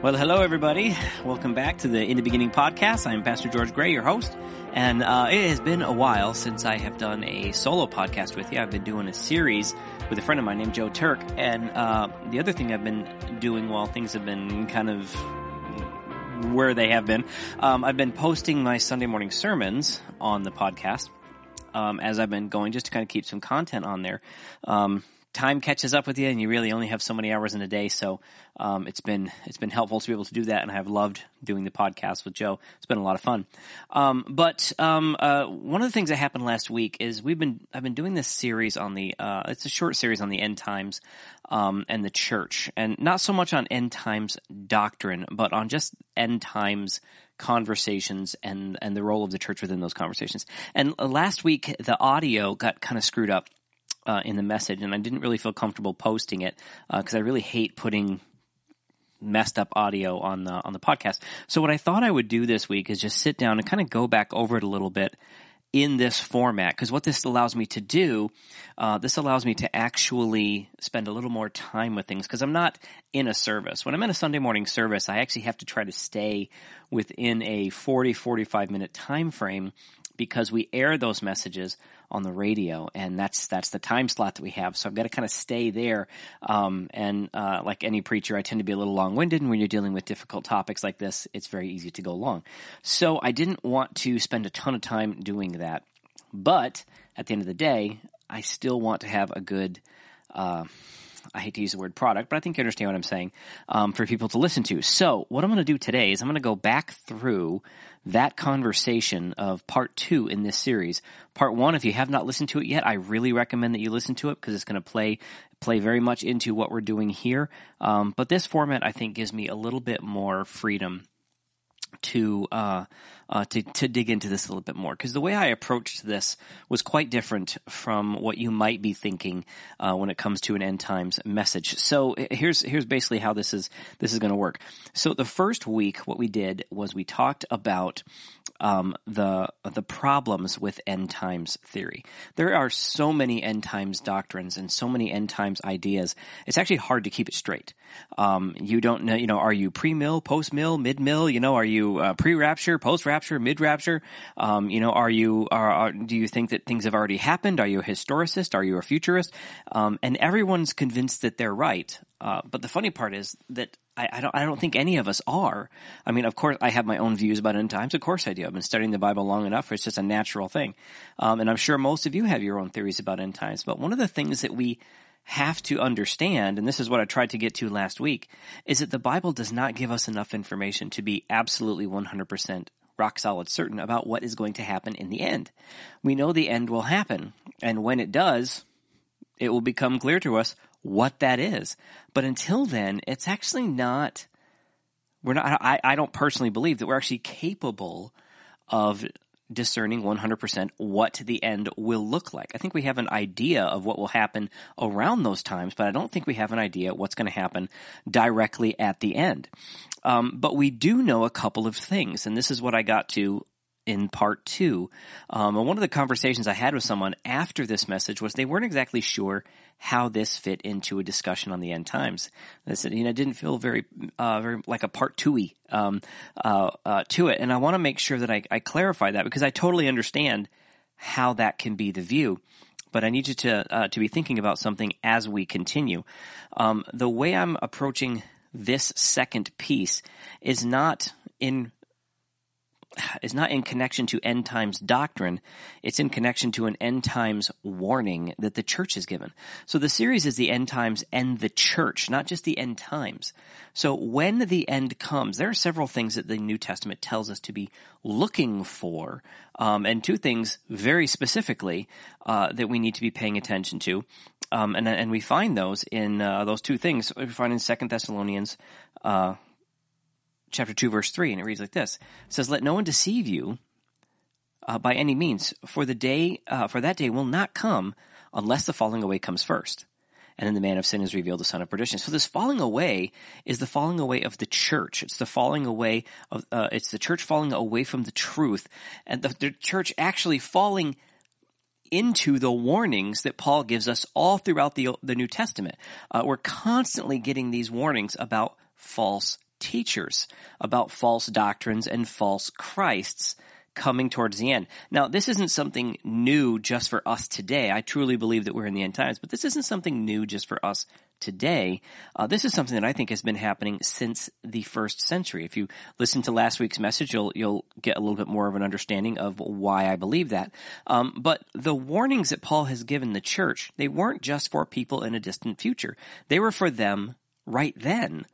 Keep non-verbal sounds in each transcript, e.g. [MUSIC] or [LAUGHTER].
Well, hello, everybody. Welcome back to the In the Beginning podcast. I'm Pastor George Gray, your host. And uh, it has been a while since I have done a solo podcast with you. I've been doing a series with a friend of mine named Joe Turk. And uh, the other thing I've been doing while things have been kind of where they have been, um, I've been posting my Sunday morning sermons on the podcast um, as I've been going just to kind of keep some content on there. Um, time catches up with you and you really only have so many hours in a day. So, um, it's been, it's been helpful to be able to do that. And I've loved doing the podcast with Joe. It's been a lot of fun. Um, but, um, uh, one of the things that happened last week is we've been, I've been doing this series on the, uh, it's a short series on the end times, um, and the church and not so much on end times doctrine, but on just end times conversations and and the role of the church within those conversations. And uh, last week the audio got kind of screwed up uh, in the message, and I didn't really feel comfortable posting it because uh, I really hate putting messed up audio on the on the podcast. So what I thought I would do this week is just sit down and kind of go back over it a little bit in this format because what this allows me to do uh, this allows me to actually spend a little more time with things because i'm not in a service when i'm in a sunday morning service i actually have to try to stay within a 40 45 minute time frame because we air those messages on the radio, and that's that's the time slot that we have. So I've got to kind of stay there. Um, and uh, like any preacher, I tend to be a little long winded, and when you're dealing with difficult topics like this, it's very easy to go long. So I didn't want to spend a ton of time doing that, but at the end of the day, I still want to have a good. Uh, I hate to use the word product, but I think you understand what I'm saying, um, for people to listen to. So what I'm going to do today is I'm going to go back through that conversation of part two in this series. Part one, if you have not listened to it yet, I really recommend that you listen to it because it's going to play play very much into what we're doing here. Um, but this format, I think, gives me a little bit more freedom to uh, uh, to to dig into this a little bit more because the way I approached this was quite different from what you might be thinking uh, when it comes to an end times message. So here's here's basically how this is this is going to work. So the first week, what we did was we talked about um, the the problems with end times theory. There are so many end times doctrines and so many end times ideas. It's actually hard to keep it straight. Um, you don't know, you know, are you pre mill, post mill, mid mill? You know, are you uh, pre rapture, post rapture, mid rapture? Um, you know, are you are, are, do you think that things have already happened? Are you a historicist? Are you a futurist? Um, and everyone's convinced that they're right. Uh, but the funny part is that I, I, don't I don't think any of us are. I mean, of course, I have my own views about end times. Of course, I do. I've been studying the Bible long enough. It's just a natural thing, um, and I'm sure most of you have your own theories about end times. But one of the things that we have to understand, and this is what I tried to get to last week, is that the Bible does not give us enough information to be absolutely 100% rock solid certain about what is going to happen in the end. We know the end will happen, and when it does, it will become clear to us what that is. But until then, it's actually not, we're not, I, I don't personally believe that we're actually capable of discerning 100% what the end will look like. I think we have an idea of what will happen around those times, but I don't think we have an idea what's going to happen directly at the end. Um, but we do know a couple of things, and this is what I got to in part two. Um, and one of the conversations I had with someone after this message was they weren't exactly sure how this fit into a discussion on the end times. They said, you know, it didn't feel very, uh, very like a part two um, uh, uh, to it. And I want to make sure that I, I clarify that because I totally understand how that can be the view but I need you to uh, to be thinking about something as we continue. Um, the way I'm approaching this second piece is not in is not in connection to end times doctrine. It's in connection to an end times warning that the church has given. So the series is the end times and the church, not just the end times. So when the end comes, there are several things that the New Testament tells us to be looking for, um, and two things very specifically uh, that we need to be paying attention to. Um, and, and we find those in uh, those two things we find in Second Thessalonians uh, chapter 2 verse 3 and it reads like this. It says let no one deceive you uh, by any means for the day uh, for that day will not come unless the falling away comes first. And then the man of sin is revealed the son of perdition. So this falling away is the falling away of the church. It's the falling away of uh, it's the church falling away from the truth and the, the church actually falling into the warnings that Paul gives us all throughout the, the New Testament. Uh, we're constantly getting these warnings about false teachers, about false doctrines and false Christs coming towards the end. Now, this isn't something new just for us today. I truly believe that we're in the end times, but this isn't something new just for us today. Uh, this is something that I think has been happening since the first century. If you listen to last week's message, you'll you'll get a little bit more of an understanding of why I believe that. Um, but the warnings that Paul has given the church, they weren't just for people in a distant future. They were for them right then.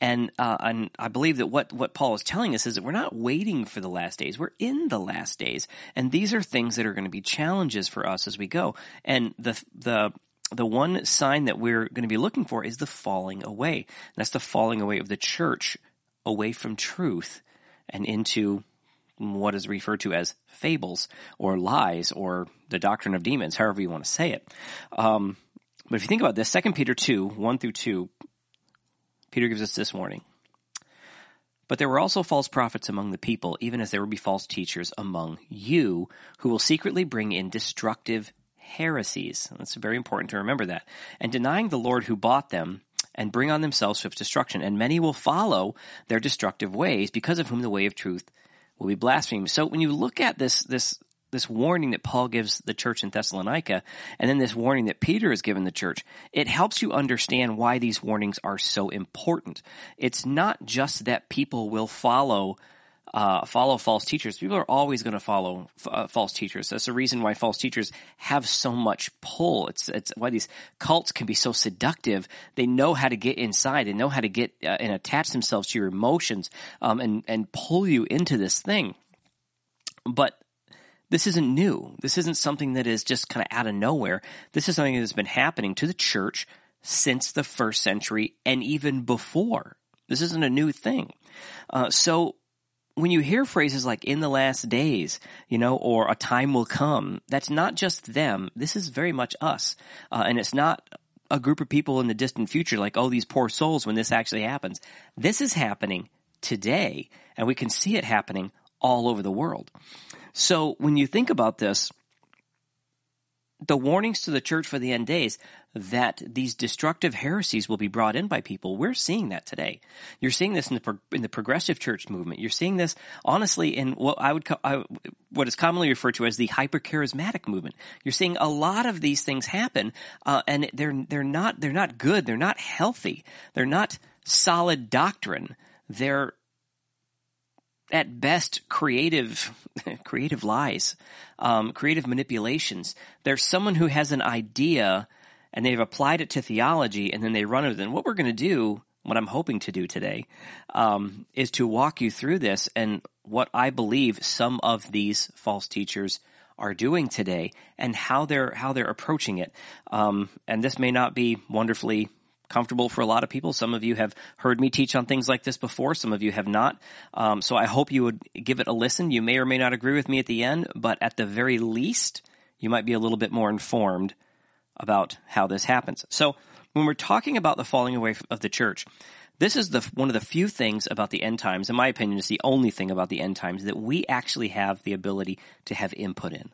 And uh, and I believe that what what Paul is telling us is that we're not waiting for the last days. We're in the last days, and these are things that are going to be challenges for us as we go. And the the the one sign that we're going to be looking for is the falling away. That's the falling away of the church away from truth and into what is referred to as fables or lies or the doctrine of demons, however you want to say it. Um, but if you think about this, 2 Peter 2, 1 through 2, Peter gives us this warning. But there were also false prophets among the people, even as there will be false teachers among you, who will secretly bring in destructive heresies. That's very important to remember that. And denying the Lord who bought them, and bring on themselves swift destruction. And many will follow their destructive ways, because of whom the way of truth will be blasphemed. So when you look at this, this this warning that Paul gives the church in Thessalonica, and then this warning that Peter has given the church, it helps you understand why these warnings are so important. It's not just that people will follow uh, follow false teachers. People are always going to follow uh, false teachers. That's the reason why false teachers have so much pull. It's it's why these cults can be so seductive. They know how to get inside. They know how to get uh, and attach themselves to your emotions um, and and pull you into this thing. But this isn't new. This isn't something that is just kind of out of nowhere. This is something that has been happening to the church since the first century and even before. This isn't a new thing. Uh, so when you hear phrases like in the last days, you know, or a time will come, that's not just them. This is very much us. Uh, and it's not a group of people in the distant future like, oh, these poor souls when this actually happens. This is happening today and we can see it happening all over the world. So when you think about this, the warnings to the church for the end days that these destructive heresies will be brought in by people. We're seeing that today. You're seeing this in the in the progressive church movement. You're seeing this honestly in what I would I, what is commonly referred to as the hypercharismatic movement. You're seeing a lot of these things happen, uh, and they're they're not they're not good. They're not healthy. They're not solid doctrine. They're at best creative [LAUGHS] creative lies um, creative manipulations. There's someone who has an idea and they've applied it to theology and then they run it. And what we're going to do what i'm hoping to do today um, is to walk you through this and what i believe some of these false teachers are doing today and how they're how they're approaching it. Um, and this may not be wonderfully comfortable for a lot of people. Some of you have heard me teach on things like this before. Some of you have not. Um, so I hope you would give it a listen. You may or may not agree with me at the end, but at the very least, you might be a little bit more informed about how this happens. So when we're talking about the falling away of the church, this is the one of the few things about the end times, in my opinion, is the only thing about the end times that we actually have the ability to have input in.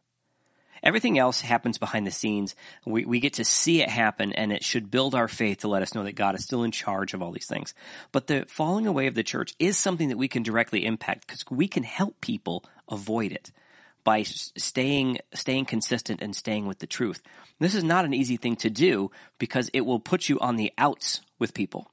Everything else happens behind the scenes. We, we get to see it happen and it should build our faith to let us know that God is still in charge of all these things. But the falling away of the church is something that we can directly impact because we can help people avoid it by staying staying consistent and staying with the truth. This is not an easy thing to do because it will put you on the outs with people.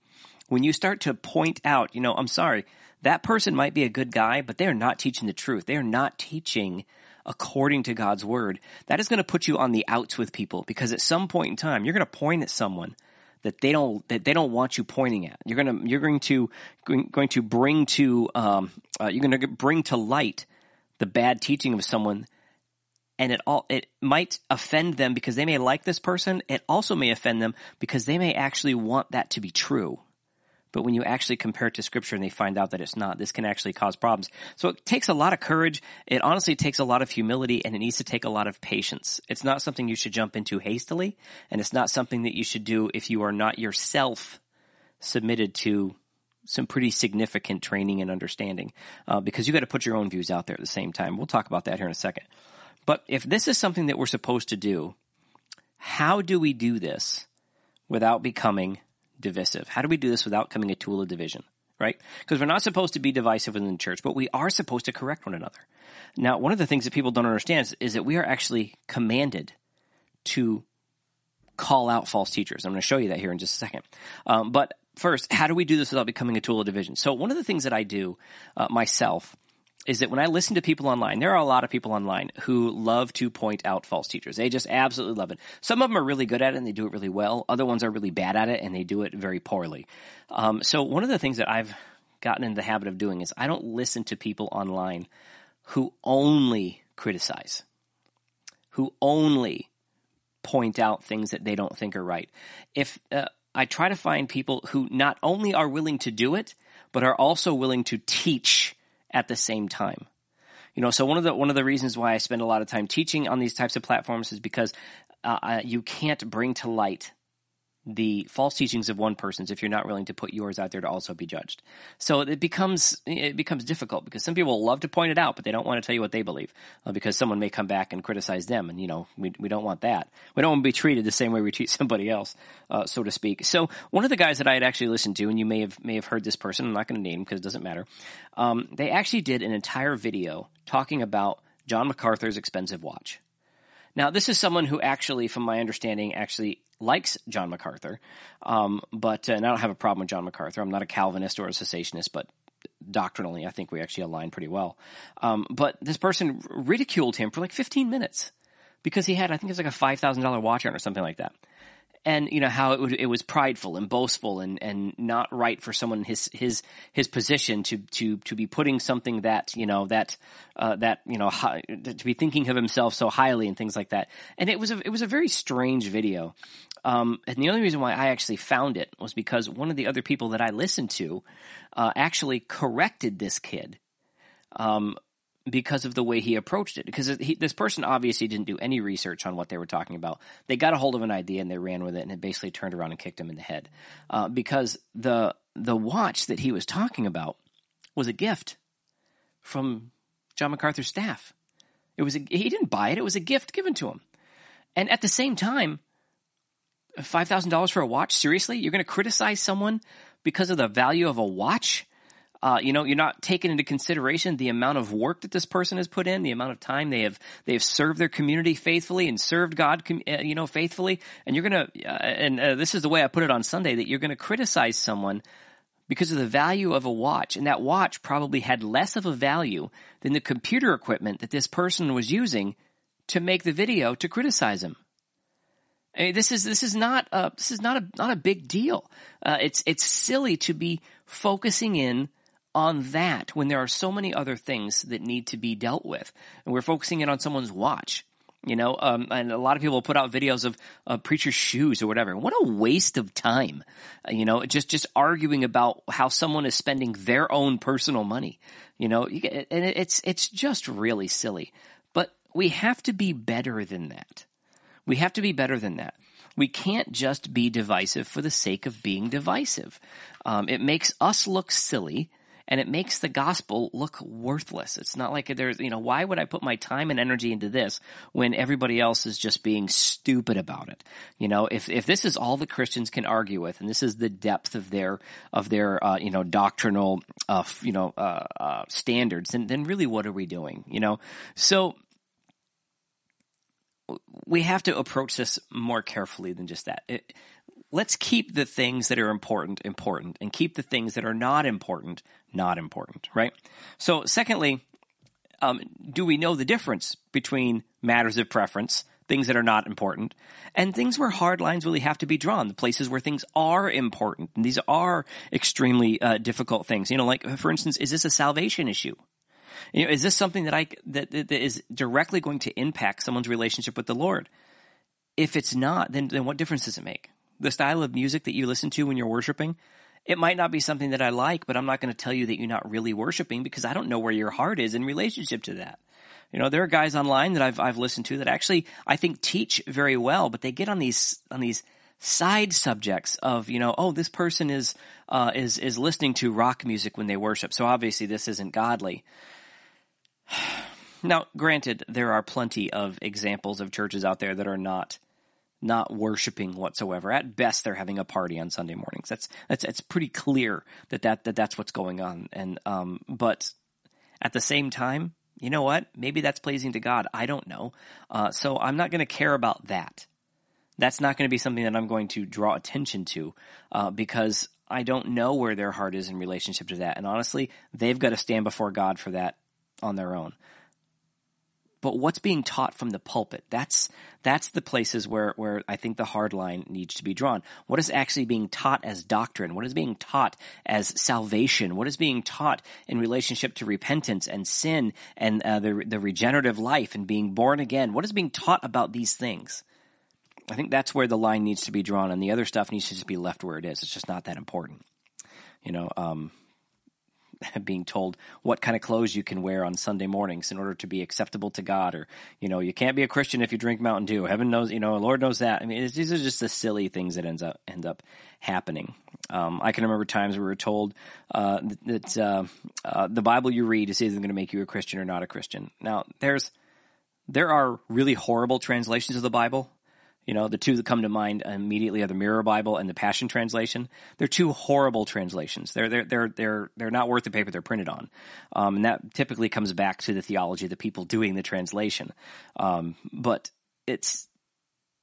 When you start to point out, you know, I'm sorry, that person might be a good guy, but they're not teaching the truth. They're not teaching according to God's word, that is going to put you on the outs with people because at some point in time, you're going to point at someone that they don't that they don't want you pointing at. You're gonna you're going to going to bring to um, uh, you're going to bring to light the bad teaching of someone, and it all it might offend them because they may like this person. It also may offend them because they may actually want that to be true. But when you actually compare it to scripture and they find out that it's not, this can actually cause problems. So it takes a lot of courage. It honestly takes a lot of humility and it needs to take a lot of patience. It's not something you should jump into hastily and it's not something that you should do if you are not yourself submitted to some pretty significant training and understanding uh, because you got to put your own views out there at the same time. We'll talk about that here in a second. But if this is something that we're supposed to do, how do we do this without becoming divisive? How do we do this without becoming a tool of division? right? Because we're not supposed to be divisive within the church, but we are supposed to correct one another. Now, one of the things that people don't understand is, is that we are actually commanded to call out false teachers. I'm going to show you that here in just a second. Um, but first, how do we do this without becoming a tool of division? So one of the things that I do uh, myself is that when I listen to people online, there are a lot of people online who love to point out false teachers. They just absolutely love it. Some of them are really good at it and they do it really well. Other ones are really bad at it and they do it very poorly. Um, so one of the things that I've gotten in the habit of doing is I don't listen to people online who only criticize, who only point out things that they don't think are right. If uh, I try to find people who not only are willing to do it, but are also willing to teach at the same time. You know, so one of the one of the reasons why I spend a lot of time teaching on these types of platforms is because uh, you can't bring to light the false teachings of one person's if you're not willing to put yours out there to also be judged. So it becomes it becomes difficult because some people love to point it out, but they don't want to tell you what they believe uh, because someone may come back and criticize them, and you know we we don't want that. We don't want to be treated the same way we treat somebody else, uh, so to speak. So one of the guys that I had actually listened to, and you may have may have heard this person. I'm not going to name because it doesn't matter. Um, they actually did an entire video talking about John MacArthur's expensive watch. Now, this is someone who actually, from my understanding, actually likes John MacArthur. Um, but uh, and I don't have a problem with John MacArthur. I'm not a Calvinist or a cessationist, but doctrinally, I think we actually align pretty well. Um, but this person ridiculed him for like 15 minutes because he had, I think it was like a $5,000 watch on or something like that and you know how it, would, it was prideful and boastful and, and not right for someone his his his position to to to be putting something that you know that uh, that you know high, to be thinking of himself so highly and things like that. And it was a it was a very strange video. Um, and the only reason why I actually found it was because one of the other people that I listened to uh, actually corrected this kid. Um, because of the way he approached it. Because he, this person obviously didn't do any research on what they were talking about. They got a hold of an idea and they ran with it, and it basically turned around and kicked him in the head. Uh, because the the watch that he was talking about was a gift from John MacArthur's staff. It was a, he didn't buy it; it was a gift given to him. And at the same time, five thousand dollars for a watch? Seriously, you're going to criticize someone because of the value of a watch? Uh, you know, you're not taking into consideration the amount of work that this person has put in, the amount of time they have they have served their community faithfully and served God, uh, you know, faithfully. And you're gonna, uh, and uh, this is the way I put it on Sunday, that you're gonna criticize someone because of the value of a watch, and that watch probably had less of a value than the computer equipment that this person was using to make the video to criticize him. I mean, this is this is not a, this is not a not a big deal. Uh, it's it's silly to be focusing in on that when there are so many other things that need to be dealt with. And we're focusing in on someone's watch. You know, um, and a lot of people put out videos of, of preacher's shoes or whatever. What a waste of time. Uh, you know, just, just arguing about how someone is spending their own personal money. You know, and it's, it's just really silly. But we have to be better than that. We have to be better than that. We can't just be divisive for the sake of being divisive. Um, it makes us look silly and it makes the gospel look worthless. It's not like there's, you know, why would I put my time and energy into this when everybody else is just being stupid about it? You know, if, if this is all the Christians can argue with and this is the depth of their, of their, uh, you know, doctrinal, uh, you know, uh, uh, standards, then, then really what are we doing? You know, so we have to approach this more carefully than just that. It, let's keep the things that are important important and keep the things that are not important not important, right? So, secondly, um, do we know the difference between matters of preference, things that are not important, and things where hard lines really have to be drawn, the places where things are important, and these are extremely uh, difficult things. You know, like for instance, is this a salvation issue? You know, is this something that I that, that is directly going to impact someone's relationship with the Lord? If it's not, then then what difference does it make? The style of music that you listen to when you're worshiping, it might not be something that I like, but I'm not going to tell you that you're not really worshiping because I don't know where your heart is in relationship to that. You know, there are guys online that I've I've listened to that actually I think teach very well, but they get on these on these side subjects of you know, oh, this person is uh, is is listening to rock music when they worship, so obviously this isn't godly. [SIGHS] Now, granted, there are plenty of examples of churches out there that are not not worshiping whatsoever. At best, they're having a party on Sunday mornings. That's that's it's pretty clear that that, that that's what's going on. And um, but at the same time, you know what? Maybe that's pleasing to God. I don't know. Uh, so I'm not going to care about that. That's not going to be something that I'm going to draw attention to uh, because I don't know where their heart is in relationship to that. And honestly, they've got to stand before God for that on their own but what's being taught from the pulpit? That's that's the places where where I think the hard line needs to be drawn. What is actually being taught as doctrine? What is being taught as salvation? What is being taught in relationship to repentance and sin and uh, the the regenerative life and being born again? What is being taught about these things? I think that's where the line needs to be drawn, and the other stuff needs to just be left where it is. It's just not that important, you know. Um, [LAUGHS] being told what kind of clothes you can wear on Sunday mornings in order to be acceptable to God, or you know, you can't be a Christian if you drink Mountain Dew. Heaven knows, you know, Lord knows that. I mean, these are just the silly things that ends up end up happening. Um, I can remember times we were told uh, that uh, uh, the Bible you read is either going to make you a Christian or not a Christian. Now, there's there are really horrible translations of the Bible you know, the two that come to mind immediately are the Mirror Bible and the Passion Translation. They're two horrible translations. They're they're they're they're they're not worth the paper they're printed on, um, and that typically comes back to the theology of the people doing the translation. Um, but it's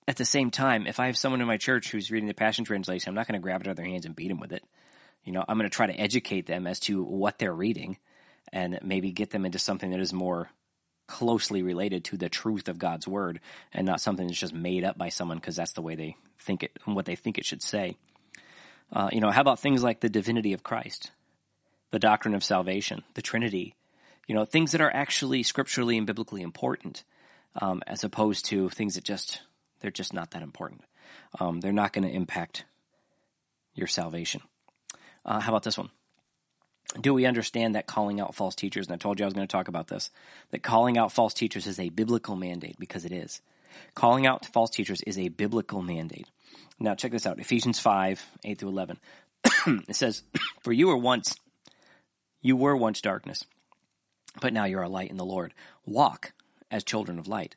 at the same time, if I have someone in my church who's reading the Passion Translation, I'm not going to grab it out of their hands and beat them with it. You know, I'm going to try to educate them as to what they're reading, and maybe get them into something that is more closely related to the truth of God's word and not something that's just made up by someone because that's the way they think it and what they think it should say. Uh, you know, how about things like the divinity of Christ, the doctrine of salvation, the Trinity, you know, things that are actually scripturally and biblically important, um, as opposed to things that just, they're just not that important. Um, they're not going to impact your salvation. Uh, how about this one? Do we understand that calling out false teachers, and I told you I was going to talk about this, that calling out false teachers is a biblical mandate because it is. Calling out false teachers is a biblical mandate. Now check this out. Ephesians 5, 8 through 11. [CLEARS THROAT] it says, [CLEARS THROAT] For you were once, you were once darkness, but now you're a light in the Lord. Walk as children of light.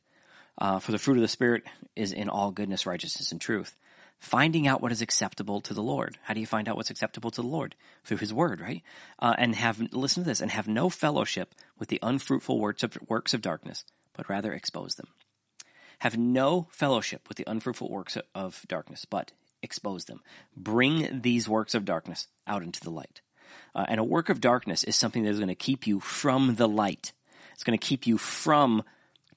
Uh, for the fruit of the Spirit is in all goodness, righteousness, and truth finding out what is acceptable to the Lord. How do you find out what's acceptable to the Lord? Through His Word, right? Uh, and have listen to this, and have no fellowship with the unfruitful works of works of darkness, but rather expose them. Have no fellowship with the unfruitful works of darkness, but expose them. Bring these works of darkness out into the light. Uh, and a work of darkness is something that is going to keep you from the light. It's going to keep you from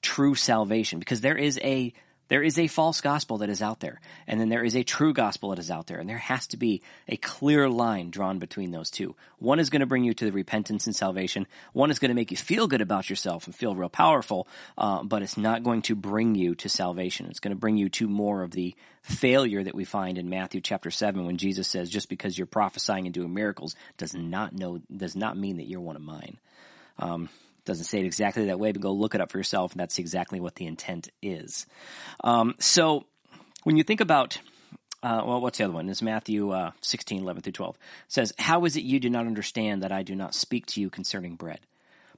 true salvation because there is a there is a false gospel that is out there, and then there is a true gospel that is out there, and there has to be a clear line drawn between those two. One is going to bring you to the repentance and salvation. One is going to make you feel good about yourself and feel real powerful, uh, but it's not going to bring you to salvation. It's going to bring you to more of the failure that we find in Matthew chapter seven when Jesus says, "Just because you're prophesying and doing miracles does not know does not mean that you're one of mine." Um, doesn't say it exactly that way, but go look it up for yourself, and that's exactly what the intent is. Um, so when you think about uh, well, what's the other one? It's Matthew uh, 16, 11 through 12. It says, How is it you do not understand that I do not speak to you concerning bread?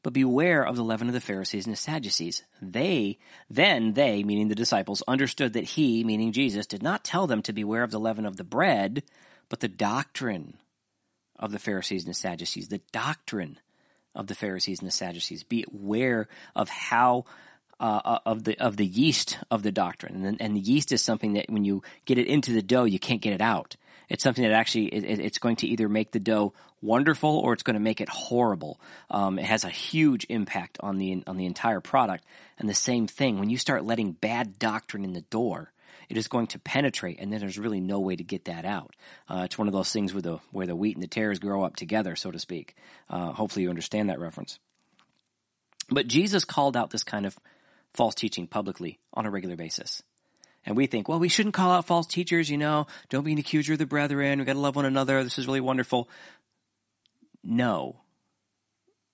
But beware of the leaven of the Pharisees and the Sadducees. They, then they, meaning the disciples, understood that he, meaning Jesus, did not tell them to beware of the leaven of the bread, but the doctrine of the Pharisees and the Sadducees. The doctrine of the Pharisees and the Sadducees. Be aware of how uh, uh, of the of the yeast of the doctrine, and, and the yeast is something that when you get it into the dough, you can't get it out. It's something that actually it, it's going to either make the dough wonderful or it's going to make it horrible. Um, it has a huge impact on the on the entire product. And the same thing when you start letting bad doctrine in the door, it is going to penetrate, and then there's really no way to get that out. Uh, it's one of those things where the where the wheat and the tares grow up together, so to speak. Uh, hopefully, you understand that reference. But Jesus called out this kind of false teaching publicly on a regular basis. And we think, well, we shouldn't call out false teachers, you know, don't be an accuser of the brethren, we gotta love one another, this is really wonderful. No.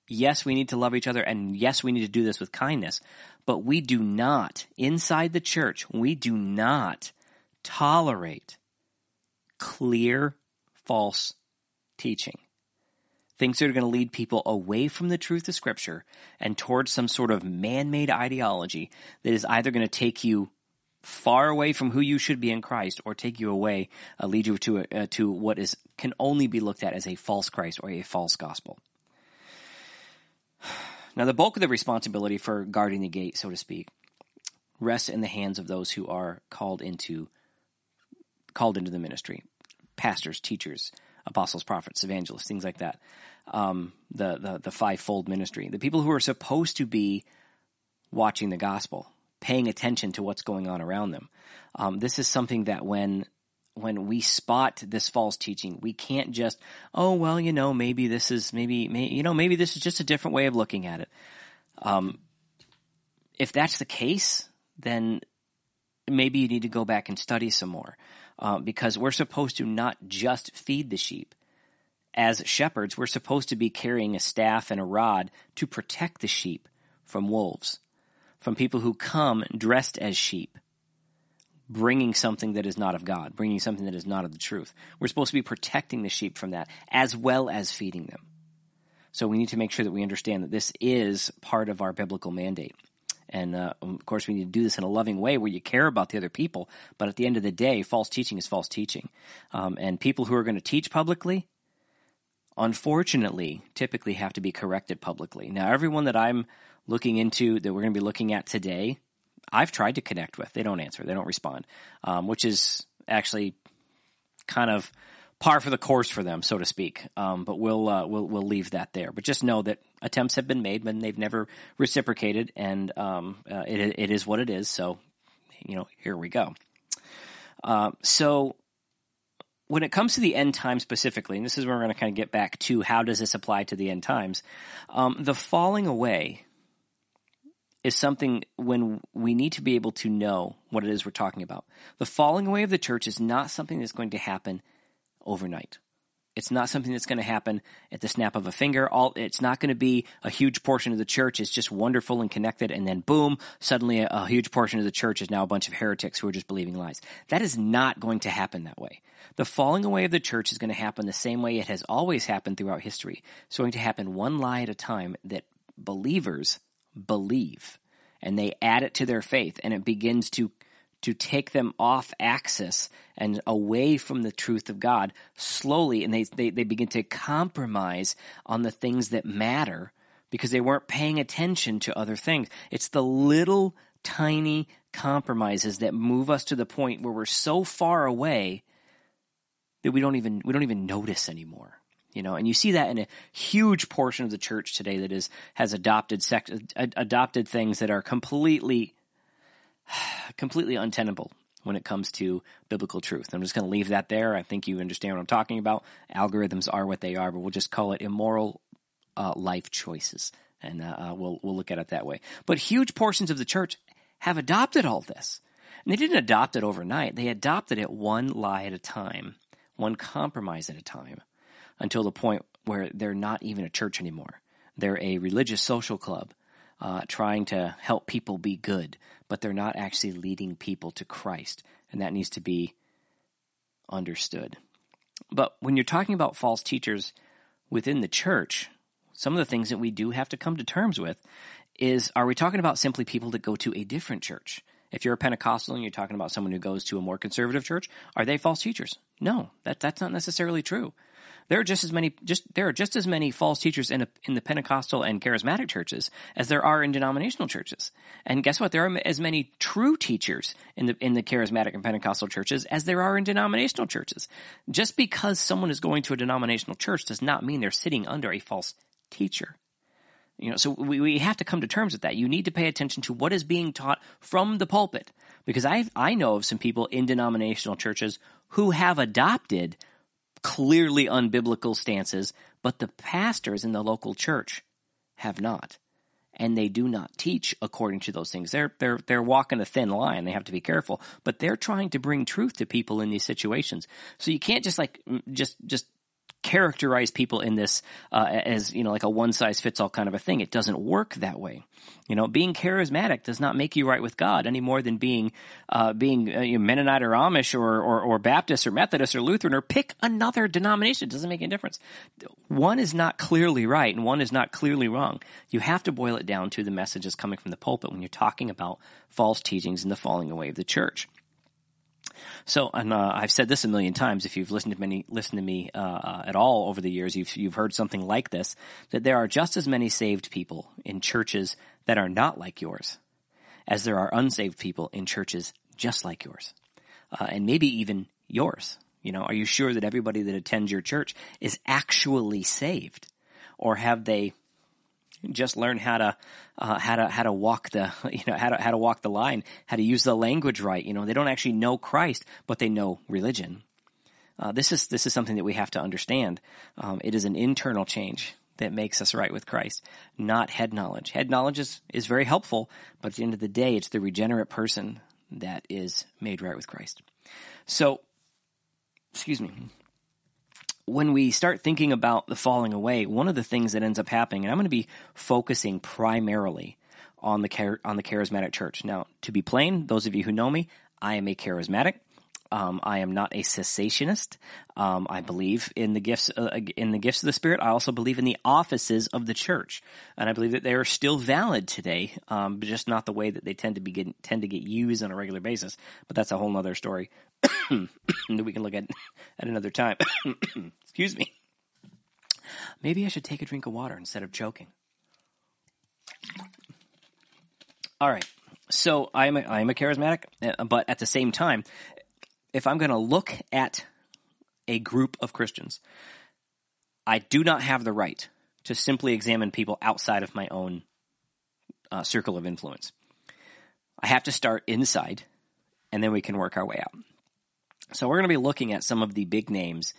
Yes, we need to love each other, and yes, we need to do this with kindness. But we do not, inside the church, we do not tolerate clear false teaching. Things that are going to lead people away from the truth of Scripture and towards some sort of man made ideology that is either going to take you far away from who you should be in Christ, or take you away, uh, lead you to uh, to what is can only be looked at as a false Christ or a false gospel. Now, the bulk of the responsibility for guarding the gate, so to speak, rests in the hands of those who are called into called into the ministry, pastors, teachers, apostles, prophets, evangelists, things like that. Um, the the the fivefold ministry, the people who are supposed to be watching the gospel, paying attention to what's going on around them. Um, this is something that when when we spot this false teaching, we can't just, oh well, you know, maybe this is maybe, may, you know, maybe this is just a different way of looking at it. Um, if that's the case, then maybe you need to go back and study some more, uh, because we're supposed to not just feed the sheep. As shepherds, we're supposed to be carrying a staff and a rod to protect the sheep from wolves from people who come dressed as sheep, bringing something that is not of God, bringing something that is not of the truth. We're supposed to be protecting the sheep from that as well as feeding them. So we need to make sure that we understand that this is part of our biblical mandate. And uh, of course, we need to do this in a loving way where you care about the other people. But at the end of the day, false teaching is false teaching. Um, and people who are going to teach publicly, unfortunately, typically have to be corrected publicly. Now, everyone that I'm looking into that we're going to be looking at today, I've tried to connect with. They don't answer. They don't respond, um, which is actually kind of par for the course for them, so to speak. Um, but we'll uh, we'll we'll leave that there. But just know that attempts have been made, but they've never reciprocated, and um, uh, it it is what it is. So, you know, here we go. Uh, so. When it comes to the end time specifically, and this is where we're going to kind of get back to how does this apply to the end times, um, the falling away is something when we need to be able to know what it is we're talking about. The falling away of the church is not something that's going to happen overnight. It's not something that's going to happen at the snap of a finger. All it's not going to be a huge portion of the church is just wonderful and connected, and then boom, suddenly a, a, huge portion of the church is now a bunch of heretics who are just believing lies. That is not going to happen that way. The falling away of the church is going to happen the same way it has always happened throughout history. It's going to happen one lie at a time that believers believe and they add it to their faith and it begins to to take them off axis and away from the truth of God slowly and they, they, they begin to compromise on the things that matter because they weren't paying attention to other things. It's the little tiny compromises that move us to the point where we're so far away that we don't even we don't even notice anymore you know, and you see that in a huge portion of the church today that is has adopted sect, adopted things that are completely [SIGHS] completely untenable when it comes to biblical truth. I'm just going to leave that there. I think you understand what I'm talking about. Algorithms are what they are, but we'll just call it immoral uh, life choices, and uh, uh we'll we'll look at it that way. But huge portions of the church have adopted all this, and they didn't adopt it overnight. They adopted it one lie at a time, one compromise at a time until the point where they're not even a church anymore. They're a religious social club uh, trying to help people be good, but they're not actually leading people to Christ. And that needs to be understood. But when you're talking about false teachers within the church, some of the things that we do have to come to terms with is are we talking about simply people that go to a different church? If you're a Pentecostal and you're talking about someone who goes to a more conservative church, are they false teachers? No, that, that's not necessarily true. There are just as many just there are just as many false teachers in a, in the Pentecostal and charismatic churches as there are in denominational churches. And guess what? There are as many true teachers in the in the charismatic and Pentecostal churches as there are in denominational churches. Just because someone is going to a denominational church does not mean they're sitting under a false teacher. You know, so we, we have to come to terms with that. You need to pay attention to what is being taught from the pulpit. Because I I know of some people in denominational churches who have adopted clearly unbiblical stances, but the pastors in the local church have not. And they do not teach according to those things. They're, they're, they're walking a thin line. They have to be careful, but they're trying to bring truth to people in these situations. So you can't just like, just, just characterize people in this uh, as you know like a one size fits all kind of a thing. It doesn't work that way. You know, being charismatic does not make you right with God any more than being uh, being uh, you know, Mennonite or Amish or, or, or Baptist or Methodist or Lutheran or pick another denomination. It doesn't make any difference. One is not clearly right and one is not clearly wrong. You have to boil it down to the messages coming from the pulpit when you're talking about false teachings and the falling away of the church. So, and uh, I've said this a million times. If you've listened to many, listened to me uh, at all over the years, you've you've heard something like this: that there are just as many saved people in churches that are not like yours, as there are unsaved people in churches just like yours, uh, and maybe even yours. You know, are you sure that everybody that attends your church is actually saved, or have they just learn how to uh, how to how to walk the [LAUGHS] you know how to how to walk the line, how to use the language right. You know, they don't actually know Christ, but they know religion. Uh, this is this is something that we have to understand. Um, it is an internal change that makes us right with Christ, not head knowledge. Head knowledge is, is very helpful, but at the end of the day, it's the regenerate person that is made right with Christ. So, excuse me when we start thinking about the falling away, one of the things that ends up happening, and I'm going to be focusing primarily on the on the charismatic church. Now, to be plain, those of you who know me, I am a charismatic. Um, I am not a cessationist. Um, I believe in the gifts uh, in the gifts of the Spirit. I also believe in the offices of the church, and I believe that they are still valid today, um, but just not the way that they tend to be get, tend to get used on a regular basis. But that's a whole other story [COUGHS] that we can look at at another time. [COUGHS] Excuse me. Maybe I should take a drink of water instead of choking. All right. So I'm I'm a charismatic, uh, but at the same time, if I'm going to look at a group of Christians, I do not have the right to simply examine people outside of my own uh, circle of influence. I have to start inside, and then we can work our way out. So we're going to be looking at some of the big names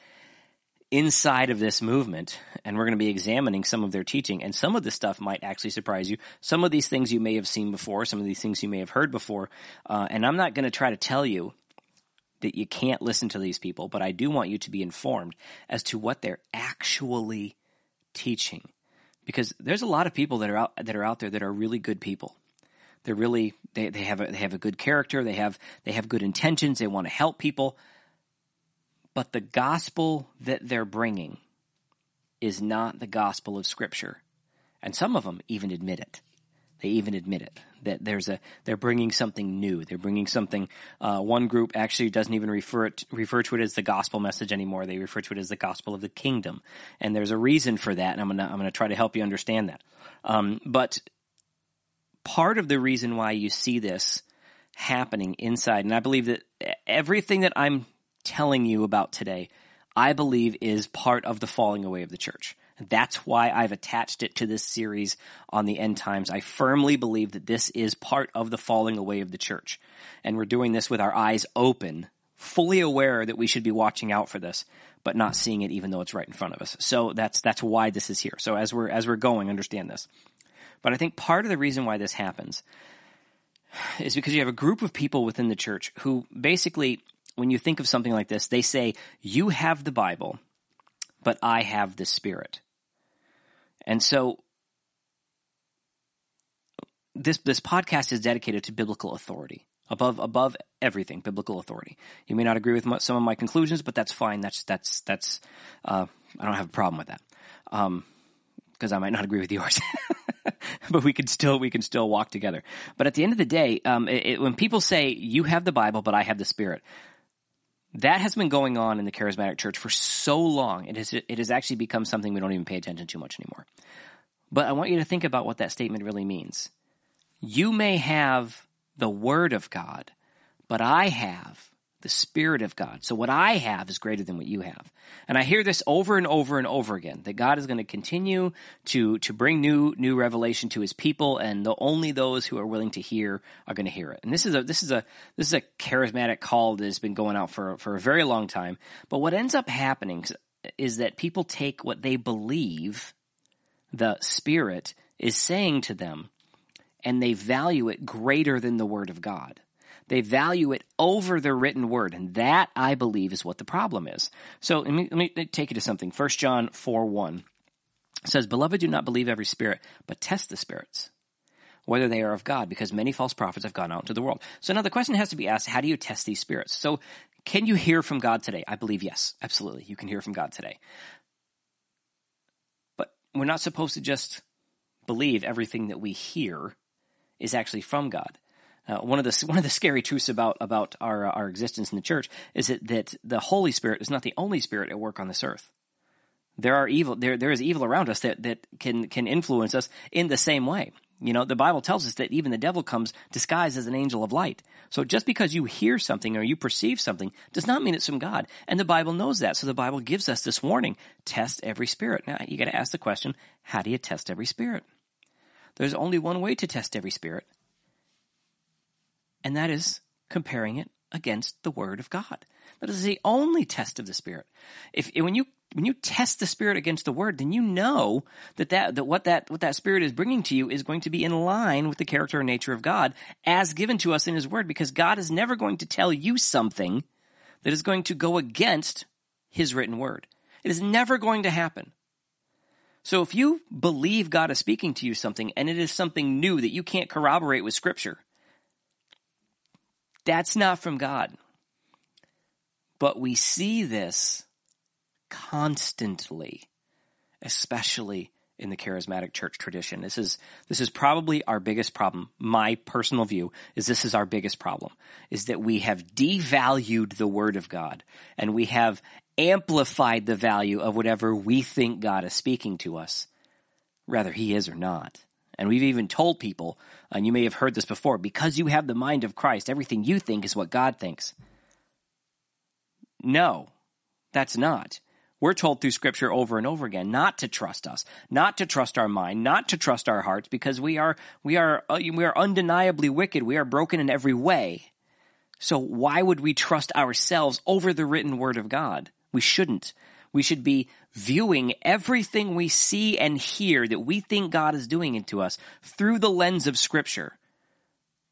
inside of this movement, and we're going to be examining some of their teaching. And some of this stuff might actually surprise you. Some of these things you may have seen before, some of these things you may have heard before. Uh, and I'm not going to try to tell you that you can't listen to these people, but I do want you to be informed as to what they're actually teaching. Because there's a lot of people that are out that are out there that are really good people. They're really they, they have a, they have a good character. They have they have good intentions. They want to help people. But the gospel that they're bringing is not the gospel of Scripture, and some of them even admit it. They even admit it that there's a they're bringing something new. They're bringing something. Uh, one group actually doesn't even refer it refer to it as the gospel message anymore. They refer to it as the gospel of the kingdom, and there's a reason for that. And I'm gonna I'm gonna try to help you understand that. Um, but part of the reason why you see this happening inside, and I believe that everything that I'm telling you about today, I believe is part of the falling away of the church. That's why I've attached it to this series on the end times. I firmly believe that this is part of the falling away of the church. And we're doing this with our eyes open, fully aware that we should be watching out for this, but not seeing it even though it's right in front of us. So that's, that's why this is here. So as we're, as we're going, understand this. But I think part of the reason why this happens is because you have a group of people within the church who basically, when you think of something like this, they say, You have the Bible, but I have the Spirit. And so this this podcast is dedicated to biblical authority above above everything biblical authority. You may not agree with some of my conclusions but that's fine. That's that's that's uh, i don't have a problem with that because i might not agree with yours [LAUGHS] but we can still we can still walk together. But at the end of the day, um, it, it, when people say you have the Bible, but I have the Spirit, that has been going on in the charismatic church for so long. It has it has actually become something we don't even pay attention to much anymore. But I want you to think about what that statement really means. You may have the Word of God, but I have the Spirit of God. So what I have is greater than what you have. And I hear this over and over and over again, that God is going to continue to, to bring new, new revelation to his people and the, only those who are willing to hear are going to hear it. And this is a, this is a, this is a charismatic call that has been going out for, for a very long time. But what ends up happening is that people take what they believe the Spirit is saying to them and they value it greater than the Word of God. They value it over the written word. And that, I believe, is what the problem is. So let me, let me take you to something. 1 John 4 1 says, Beloved, do not believe every spirit, but test the spirits, whether they are of God, because many false prophets have gone out into the world. So now the question has to be asked, how do you test these spirits? So can you hear from God today? I believe yes, absolutely. You can hear from God today. But we're not supposed to just believe everything that we hear is actually from God. Uh, one of the [LAUGHS] one of the scary truths about about our uh, our existence in the church is that that the Holy Spirit is not the only spirit at work on this earth. There are evil there there is evil around us that that can can influence us in the same way. You know, the Bible tells us that even the devil comes disguised as an angel of light. So just because you hear something or you perceive something does not mean it's from God. And the Bible knows that. So the Bible gives us this warning. Test every spirit. Now you gotta ask the question, how do you test every spirit? There's only one way to test every spirit, and that is comparing it against the Word of God. That is the only test of the Spirit. If when you when you test the Spirit against the Word, then you know that that, that what that what that Spirit is bringing to you is going to be in line with the character and nature of God as given to us in His Word. Because God is never going to tell you something that is going to go against His written Word. It is never going to happen. So if you believe God is speaking to you something and it is something new that you can't corroborate with Scripture, that's not from God. But we see this constantly, especially in the charismatic church tradition. This is this is probably our biggest problem. My personal view is this is our biggest problem is that we have devalued the word of God and we have amplified the value of whatever we think God is speaking to us, whether he is or not. And we've even told people, and you may have heard this before, because you have the mind of Christ, everything you think is what God thinks. No, that's not. We're told through scripture over and over again not to trust us, not to trust our mind, not to trust our hearts because we are we are uh, we are undeniably wicked. We are broken in every way. So why would we trust ourselves over the written word of God? We shouldn't. We should be viewing everything we see and hear that we think God is doing into us through the lens of Scripture.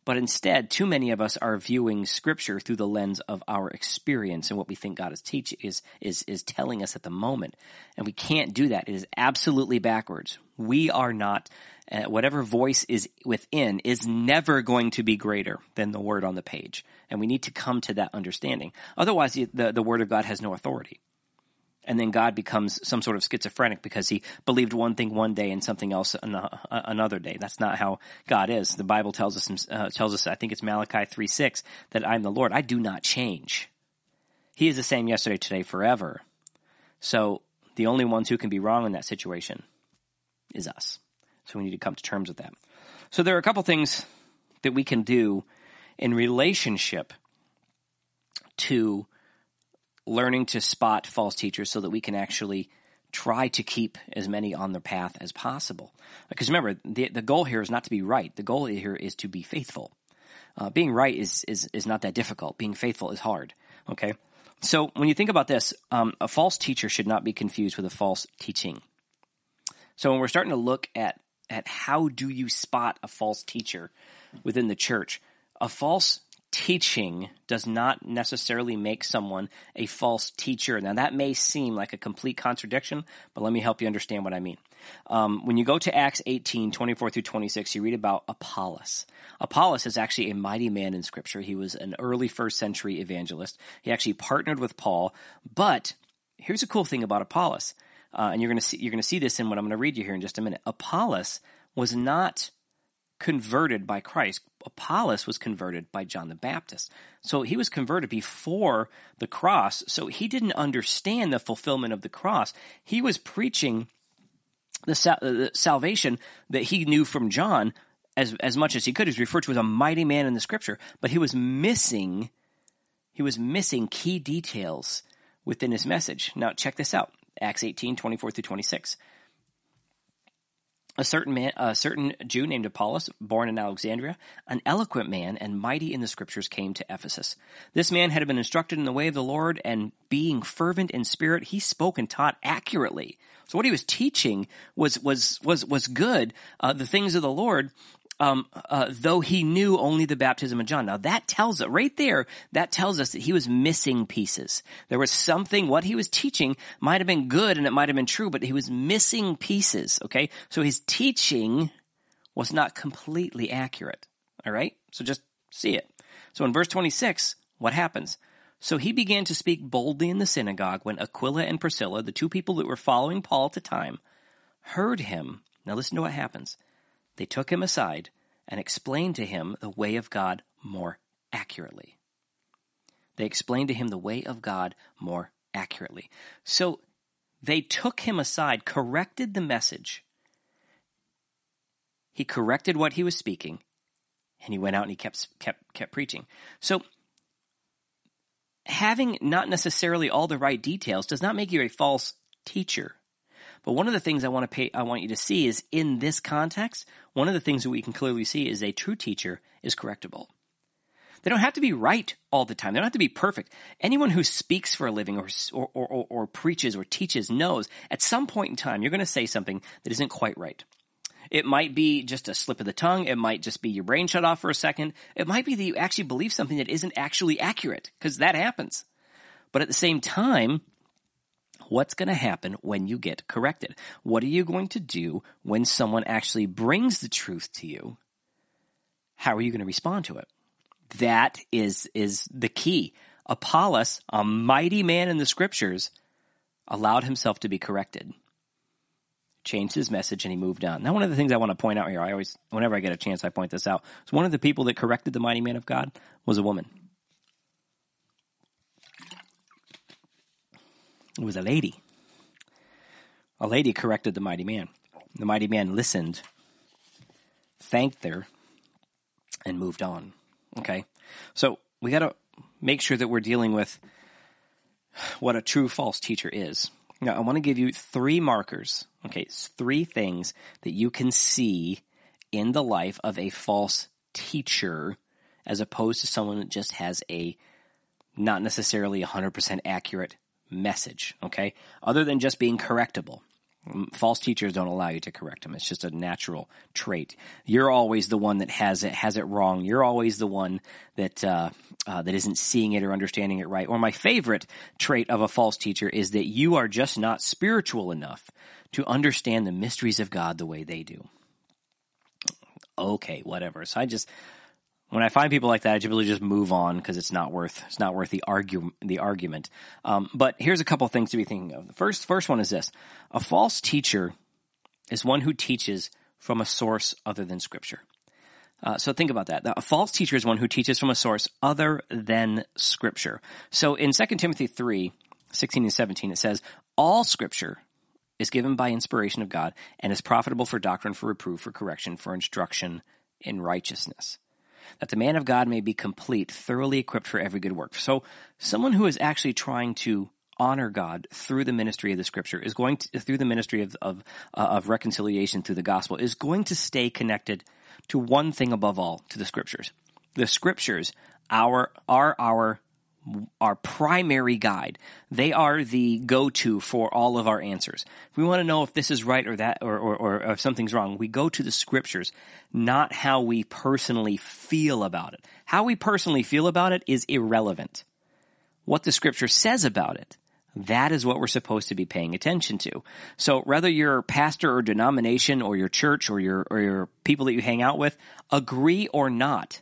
But instead, too many of us are viewing Scripture through the lens of our experience and what we think God is teaching is is is telling us at the moment, and we can't do that. It is absolutely backwards. We are not. Uh, whatever voice is within is never going to be greater than the word on the page, and we need to come to that understanding. Otherwise, the the word of God has no authority and then God becomes some sort of schizophrenic because he believed one thing one day and something else another day. That's not how God is. The Bible tells us, uh, tells us, I think it's Malachi 3 6, that I'm the Lord. I do not change. He is the same yesterday, today, forever. So the only ones who can be wrong in that situation is us. So we need to come to terms with that. So there are a couple things that we can do in relationship to learning to spot false teachers so that we can actually try to keep as many on the path as possible. Because remember, the, the goal here is not to be right. The goal here is to be faithful. Uh, being right is, is, is not that difficult. Being faithful is hard. Okay? So when you think about this, um, a false teacher should not be confused with a false teaching. So when we're starting to look at, at how do you spot a false teacher within the church, a false teaching does not necessarily make someone a false teacher. Now that may seem like a complete contradiction, but let me help you understand what I mean. Um, when you go to Acts 18, 24 through 26, you read about Apollos. Apollos is actually a mighty man in scripture. He was an early first century evangelist. He actually partnered with Paul, but here's a cool thing about Apollos. Uh, and you're going to see, you're going to see this in what I'm going to read you here in just a minute. Apollos was not converted by Christ. Apollos was converted by John the Baptist. So he was converted before the cross. So he didn't understand the fulfillment of the cross. He was preaching the, sal- uh, the salvation that he knew from John as, as much as he could. He's referred to as a mighty man in the scripture, but he was missing, he was missing key details within his message. Now check this out. Acts 18, 24 through 26 a certain man, a certain Jew named Apollos, born in Alexandria, an eloquent man and mighty in the scriptures, came to Ephesus. This man had been instructed in the way of the Lord, and being fervent in spirit, he spoke and taught accurately. So what he was teaching was was was was good. Uh, the things of the Lord, um, uh, though he knew only the baptism of John. Now that tells us, right there, that tells us that he was missing pieces. There was something, what he was teaching might have been good and it might have been true, but he was missing pieces, okay? So his teaching was not completely accurate, alright? So just see it. So in verse 26, what happens? So he began to speak boldly in the synagogue when Aquila and Priscilla, the two people that were following Paul at the time, heard him. Now listen to what happens. They took him aside and explained to him the way of God more accurately. They explained to him the way of God more accurately. So they took him aside, corrected the message. He corrected what he was speaking, and he went out and he kept kept kept preaching. So having not necessarily all the right details does not make you a false teacher. But one of the things I want to pay, I want you to see is in this context, one of the things that we can clearly see is a true teacher is correctable. They don't have to be right all the time. They don't have to be perfect. Anyone who speaks for a living or, or, or, or preaches or teaches knows at some point in time you're going to say something that isn't quite right. It might be just a slip of the tongue. It might just be your brain shut off for a second. It might be that you actually believe something that isn't actually accurate because that happens. But at the same time, What's going to happen when you get corrected? What are you going to do when someone actually brings the truth to you? How are you going to respond to it? That is, is the key. Apollos, a mighty man in the scriptures, allowed himself to be corrected, changed his message, and he moved on. Now, one of the things I want to point out here, I always, whenever I get a chance, I point this out. one of the people that corrected the mighty man of God was a woman. It was a lady. A lady corrected the mighty man. The mighty man listened, thanked her, and moved on. Okay? So we got to make sure that we're dealing with what a true false teacher is. Now, I want to give you three markers, okay, three things that you can see in the life of a false teacher as opposed to someone that just has a not necessarily 100% accurate message, okay? Other than just being correctable. False teachers don't allow you to correct them. It's just a natural trait. You're always the one that has it has it wrong. You're always the one that uh, uh, that isn't seeing it or understanding it right. Or my favorite trait of a false teacher is that you are just not spiritual enough to understand the mysteries of God the way they do. Okay, whatever. So I just when I find people like that, I typically just move on because it's not worth it's not worth the argue the argument. Um, but here's a couple things to be thinking of. The first first one is this: a false teacher is one who teaches from a source other than Scripture. Uh, so think about that. A false teacher is one who teaches from a source other than Scripture. So in 2 Timothy 3, 16 and 17, it says, All Scripture is given by inspiration of God and is profitable for doctrine, for reproof, for correction, for instruction in righteousness that the man of God may be complete, thoroughly equipped for every good work. So someone who is actually trying to honor God through the ministry of the scripture is going to, through the ministry of, of, uh, of reconciliation through the gospel is going to stay connected to one thing above all, to the scriptures. The scriptures our, are our our primary guide. They are the go-to for all of our answers. If we want to know if this is right or that, or, or, or, if something's wrong, we go to the scriptures, not how we personally feel about it. How we personally feel about it is irrelevant. What the scripture says about it, that is what we're supposed to be paying attention to. So whether your pastor or denomination or your church or your, or your people that you hang out with agree or not,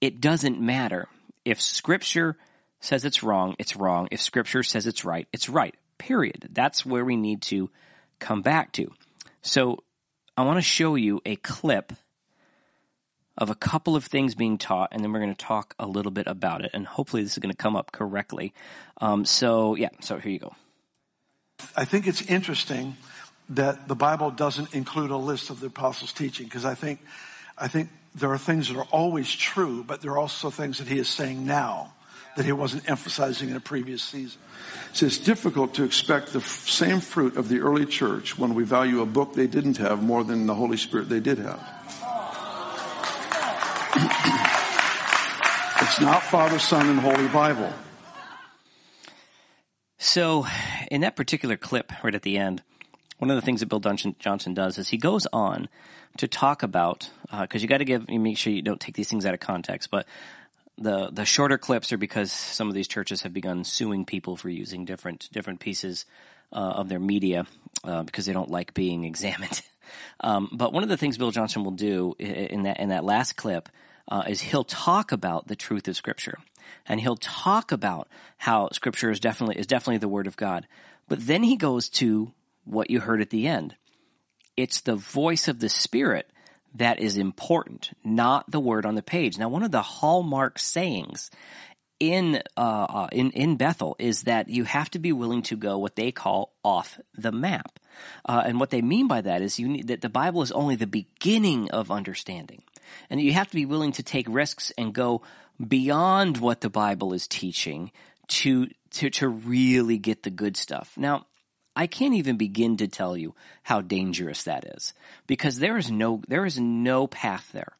it doesn't matter if scripture says it's wrong, it's wrong. If scripture says it's right, it's right. Period. That's where we need to come back to. So I want to show you a clip of a couple of things being taught, and then we're going to talk a little bit about it. And hopefully, this is going to come up correctly. Um, so, yeah, so here you go. I think it's interesting that the Bible doesn't include a list of the apostles' teaching because I think, I think there are things that are always true, but there are also things that he is saying now that he wasn't emphasizing in a previous season. So it's difficult to expect the same fruit of the early church when we value a book they didn't have more than the Holy Spirit they did have. [CLEARS THROAT] it's not Father, Son, and Holy Bible. So, in that particular clip right at the end, one of the things that Bill Johnson does is he goes on to talk about because uh, you got to give you make sure you don't take these things out of context, but the the shorter clips are because some of these churches have begun suing people for using different different pieces uh, of their media uh, because they don't like being [LAUGHS] examined. um, but one of the things Bill Johnson will do in that in that last clip uh, is he'll talk about the truth of Scripture, and he'll talk about how Scripture is definitely is definitely the Word of God. But then he goes to what you heard at the end. It's the voice of the Spirit that is important, not the word on the page. Now, one of the hallmark sayings in uh, uh, in in Bethel is that you have to be willing to go what they call off the map, uh, and what they mean by that is you need, that the Bible is only the beginning of understanding, and you have to be willing to take risks and go beyond what the Bible is teaching to to to really get the good stuff. Now, I can't even begin to tell you how dangerous that is because there is no there is no path there.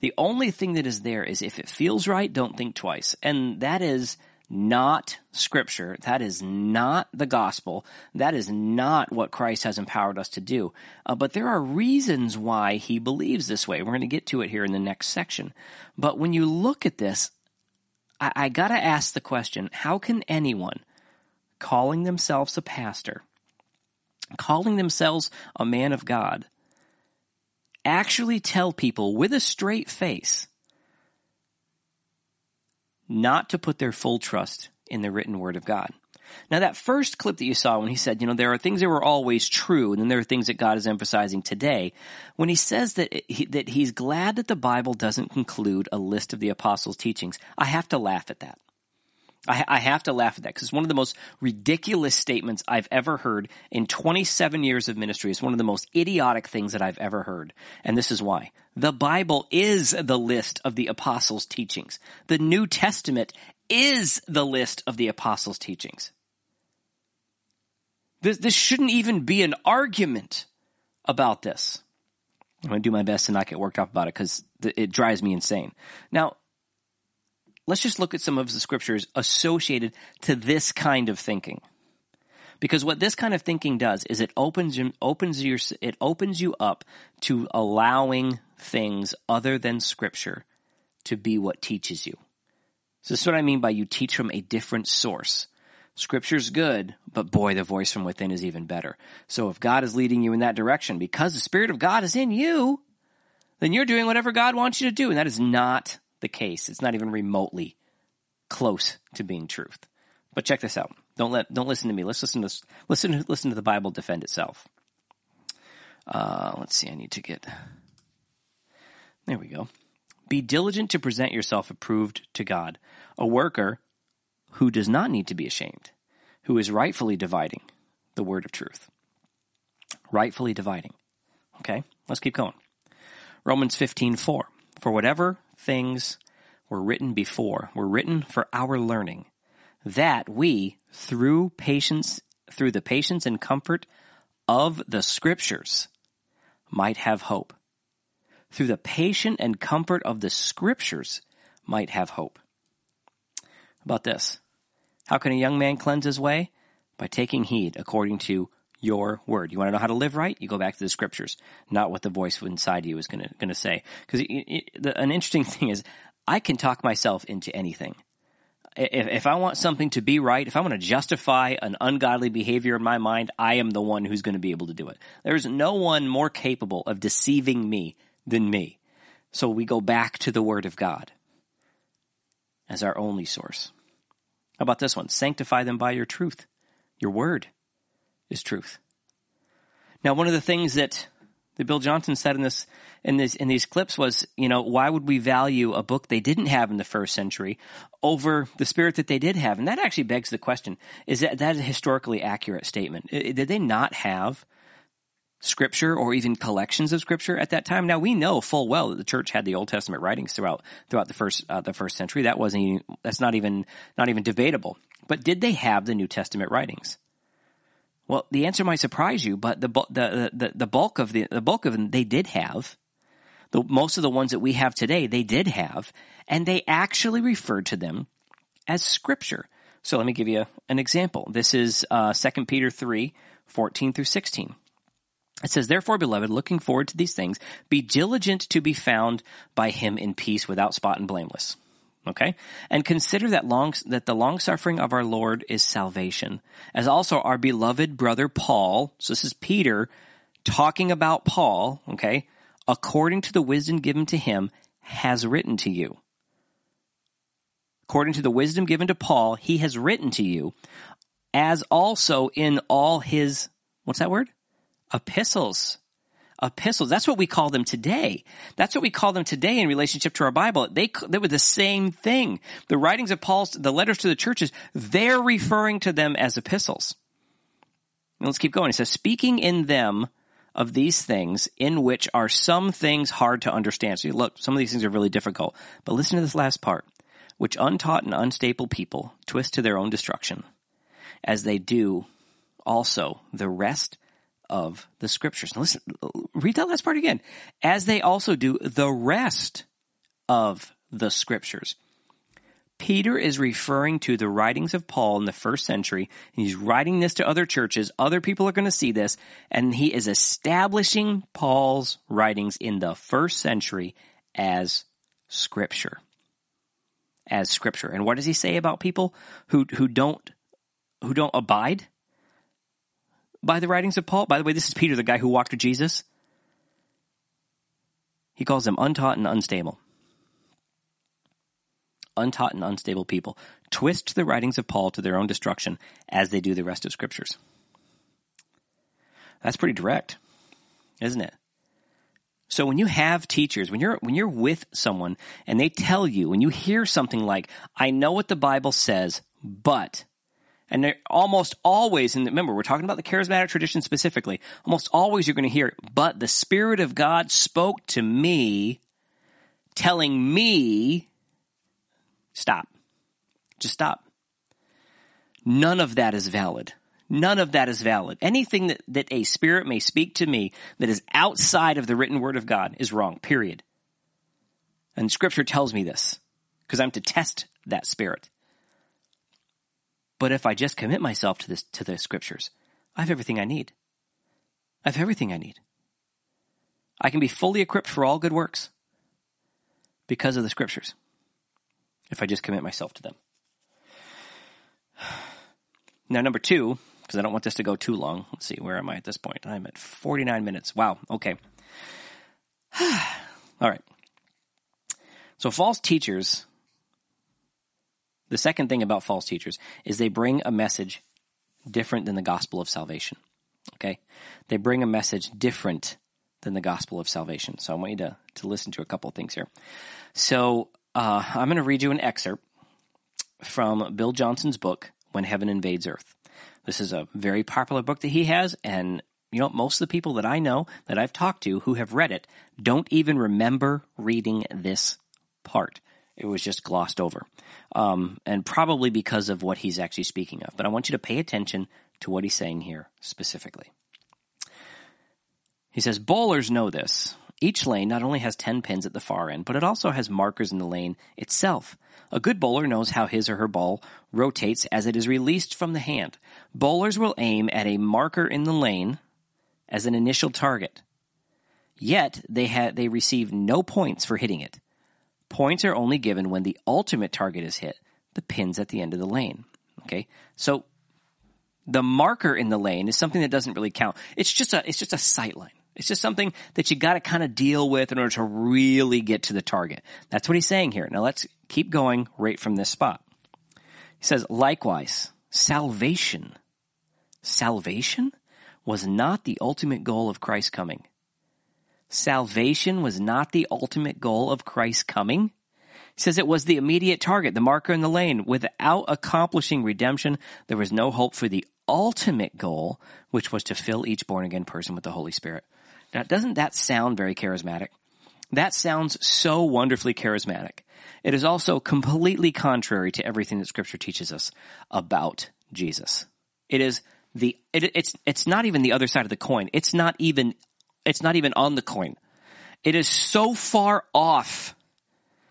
The only thing that is there is if it feels right, don't think twice. And that is not scripture. That is not the gospel. That is not what Christ has empowered us to do. Uh, but there are reasons why he believes this way. We're going to get to it here in the next section. But when you look at this, I, I got to ask the question how can anyone calling themselves a pastor, calling themselves a man of God, actually tell people with a straight face not to put their full trust in the written word of God. Now that first clip that you saw when he said, you know, there are things that were always true and then there are things that God is emphasizing today, when he says that he, that he's glad that the Bible doesn't conclude a list of the apostles' teachings, I have to laugh at that. I, I have to laugh at that because it's one of the most ridiculous statements I've ever heard in 27 years of ministry. It's one of the most idiotic things that I've ever heard. And this is why. The Bible is the list of the apostles' teachings. The New Testament is the list of the apostles' teachings. This, this shouldn't even be an argument about this. I'm going to do my best to not get worked up about it because it drives me insane. Now, let's just look at some of the scriptures associated to this kind of thinking. Because what this kind of thinking does is it opens opens your it opens you up to allowing things other than scripture to be what teaches you. So this is what I mean by you teach from a different source. Scripture's good, but boy, the voice from within is even better. So if God is leading you in that direction because the Spirit of God is in you, then you're doing whatever God wants you to do. And that is not the case. It's not even remotely close to being truth. But check this out. Don't let don't listen to me. Let's listen to listen to listen to the Bible defend itself. Uh, let's see. I need to get. There we go. Be diligent to present yourself approved to God, a worker who does not need to be ashamed, who is rightfully dividing the word of truth. Rightfully dividing. Okay, let's keep going. Romans 15, 4. For whatever things were written before were written for our learning, that we, through patience, through the patience and comfort of the scriptures, might have hope. Through the patient and comfort of the scriptures, might have hope. About this. How can a young man cleanse his way? By taking heed according to your word. You want to know how to live right? You go back to the scriptures, not what the voice inside you is going to, going to say. Because an interesting [LAUGHS] thing is, I can talk myself into anything. If, if I want something to be right, if I want to justify an ungodly behavior in my mind, I am the one who's going to be able to do it. There's no one more capable of deceiving me than me. So we go back to the Word of God as our only source. How about this one? Sanctify them by your truth. Your Word is truth. Now, one of the things that, that Bill Johnson said in this, in this, in these clips was, you know, why would we value a book they didn't have in the first century over the spirit that they did have? And that actually begs the question, is that, that a historically accurate statement? Did they not have scripture or even collections of scripture at that time. Now we know full well that the church had the Old Testament writings throughout throughout the first uh, the first century. That wasn't that's not even not even debatable. But did they have the New Testament writings? Well, the answer might surprise you, but the the the, the bulk of the the bulk of them they did have. The, most of the ones that we have today, they did have, and they actually referred to them as scripture. So let me give you an example. This is uh, 2 Peter 3, 14 through 16. It says, therefore, beloved, looking forward to these things, be diligent to be found by him in peace without spot and blameless. Okay? And consider that long, that the long suffering of our Lord is salvation, as also our beloved brother Paul, so this is Peter talking about Paul, okay, according to the wisdom given to him, has written to you. According to the wisdom given to Paul, he has written to you, as also in all his, what's that word? Epistles epistles. That's what we call them today. That's what we call them today in relationship to our Bible. They, they were the same thing. The writings of Paul's, the letters to the churches, they're referring to them as epistles. And let's keep going. It says, speaking in them of these things in which are some things hard to understand. So look, some of these things are really difficult. But listen to this last part. Which untaught and unstable people twist to their own destruction, as they do also the rest of the scriptures. Now listen, read that last part again. As they also do the rest of the scriptures. Peter is referring to the writings of Paul in the first century, and he's writing this to other churches. Other people are going to see this, and he is establishing Paul's writings in the first century as scripture. As scripture. And what does he say about people who, who don't, who don't abide by the writings of Paul? By the way, this is Peter, the guy who walked with Jesus. He calls them untaught and unstable. Untaught and unstable people twist the writings of Paul to their own destruction as they do the rest of scriptures. That's pretty direct, isn't it? So when you have teachers, when you're when you're with someone and they tell you, when you hear something like, "I know what the Bible says, but," and they're almost always, and remember, we're talking about the charismatic tradition specifically. Almost always, you're going to hear, "But the Spirit of God spoke to me, telling me." Stop. Just stop. None of that is valid. None of that is valid. Anything that, that a spirit may speak to me that is outside of the written word of God is wrong, period. And scripture tells me this because I'm to test that spirit. But if I just commit myself to this, to the scriptures, I have everything I need. I have everything I need. I can be fully equipped for all good works because of the scriptures if I just commit myself to them. [SIGHS] Now, number two, because I don't want this to go too long. Let's see, where am I at this point? I'm at 49 minutes. Wow, okay. [SIGHS] All right. So, false teachers, the second thing about false teachers is they bring a message different than the gospel of salvation. Okay? They bring a message different than the gospel of salvation. So, I want you to, to listen to a couple things here. So, uh, I'm going to read you an excerpt from Bill Johnson's book, When Heaven Invades Earth. This is a very popular book that he has, and you know, most of the people that I know that I've talked to who have read it don't even remember reading this part. It was just glossed over. Um, and probably because of what he's actually speaking of. But I want you to pay attention to what he's saying here specifically. He says, Bowlers know this. Each lane not only has 10 pins at the far end, but it also has markers in the lane itself. A good bowler knows how his or her ball rotates as it is released from the hand. Bowlers will aim at a marker in the lane as an initial target. Yet they ha- they receive no points for hitting it. Points are only given when the ultimate target is hit, the pins at the end of the lane. Okay? So the marker in the lane is something that doesn't really count. It's just a it's just a sight line. It's just something that you got to kind of deal with in order to really get to the target. That's what he's saying here. Now let's keep going right from this spot. He says, likewise, salvation, salvation was not the ultimate goal of Christ's coming. Salvation was not the ultimate goal of Christ's coming. He says it was the immediate target, the marker in the lane. Without accomplishing redemption, there was no hope for the ultimate goal, which was to fill each born again person with the Holy Spirit. Now, doesn't that sound very charismatic? That sounds so wonderfully charismatic. It is also completely contrary to everything that scripture teaches us about Jesus. It is the, it, it's, it's not even the other side of the coin. It's not even, it's not even on the coin. It is so far off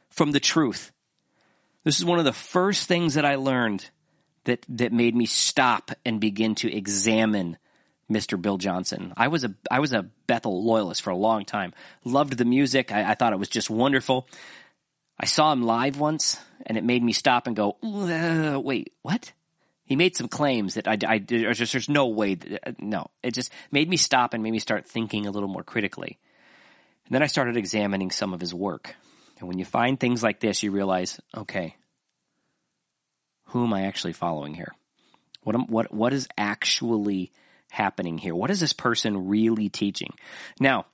from the truth. This is one of the first things that I learned that, that made me stop and begin to examine Mr. Bill Johnson. I was a I was a Bethel loyalist for a long time. Loved the music. I, I thought it was just wonderful. I saw him live once, and it made me stop and go, "Wait, what?" He made some claims that I, I. Just, there's no way. That, uh, no, it just made me stop and made me start thinking a little more critically. And then I started examining some of his work. And when you find things like this, you realize, okay, who am I actually following here? What am, what what is actually happening here? What is this person really teaching? Now,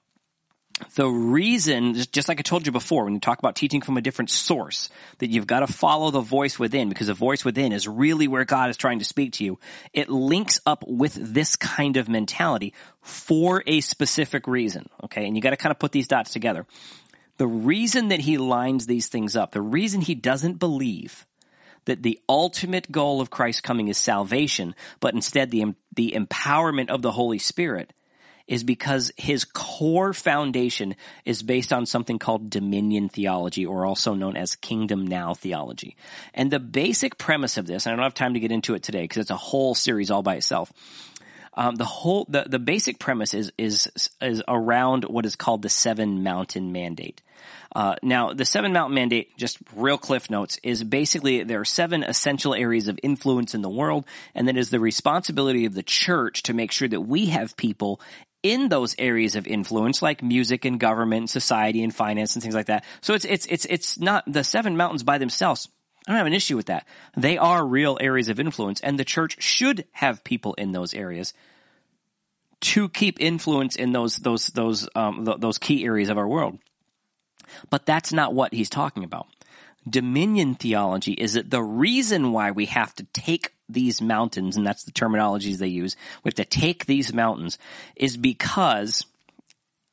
the reason, just like I told you before, when you talk about teaching from a different source, that you've got to follow the voice within because the voice within is really where God is trying to speak to you. It links up with this kind of mentality for a specific reason. Okay. And you got to kind of put these dots together. The reason that he lines these things up, the reason he doesn't believe that the ultimate goal of Christ's coming is salvation, but instead the, the empowerment of the Holy Spirit is because his core foundation is based on something called dominion theology, or also known as kingdom now theology. And the basic premise of this, and I don't have time to get into it today because it's a whole series all by itself. Um, the whole the, the basic premise is is is around what is called the seven mountain mandate. Uh, now, the seven mountain mandate, just real cliff notes, is basically there are seven essential areas of influence in the world, and that is the responsibility of the church to make sure that we have people in those areas of influence, like music and government, and society and finance and things like that. So it's it's it's it's not the seven mountains by themselves. I don't have an issue with that. They are real areas of influence, and the church should have people in those areas to keep influence in those those those um, th- those key areas of our world. But that's not what he's talking about. Dominion theology is that the reason why we have to take these mountains, and that's the terminologies they use, we have to take these mountains, is because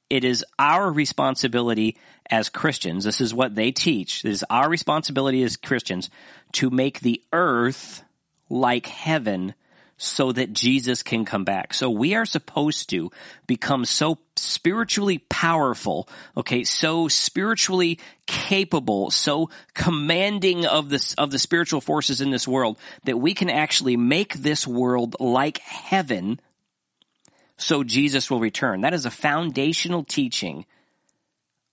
it is our responsibility as Christians, this is what they teach, it is our responsibility as Christians to make the earth like heaven so that Jesus can come back. So we are supposed to become so spiritually powerful, okay, so spiritually capable, so commanding of the, of the spiritual forces in this world that we can actually make this world like heaven so Jesus will return. That is a foundational teaching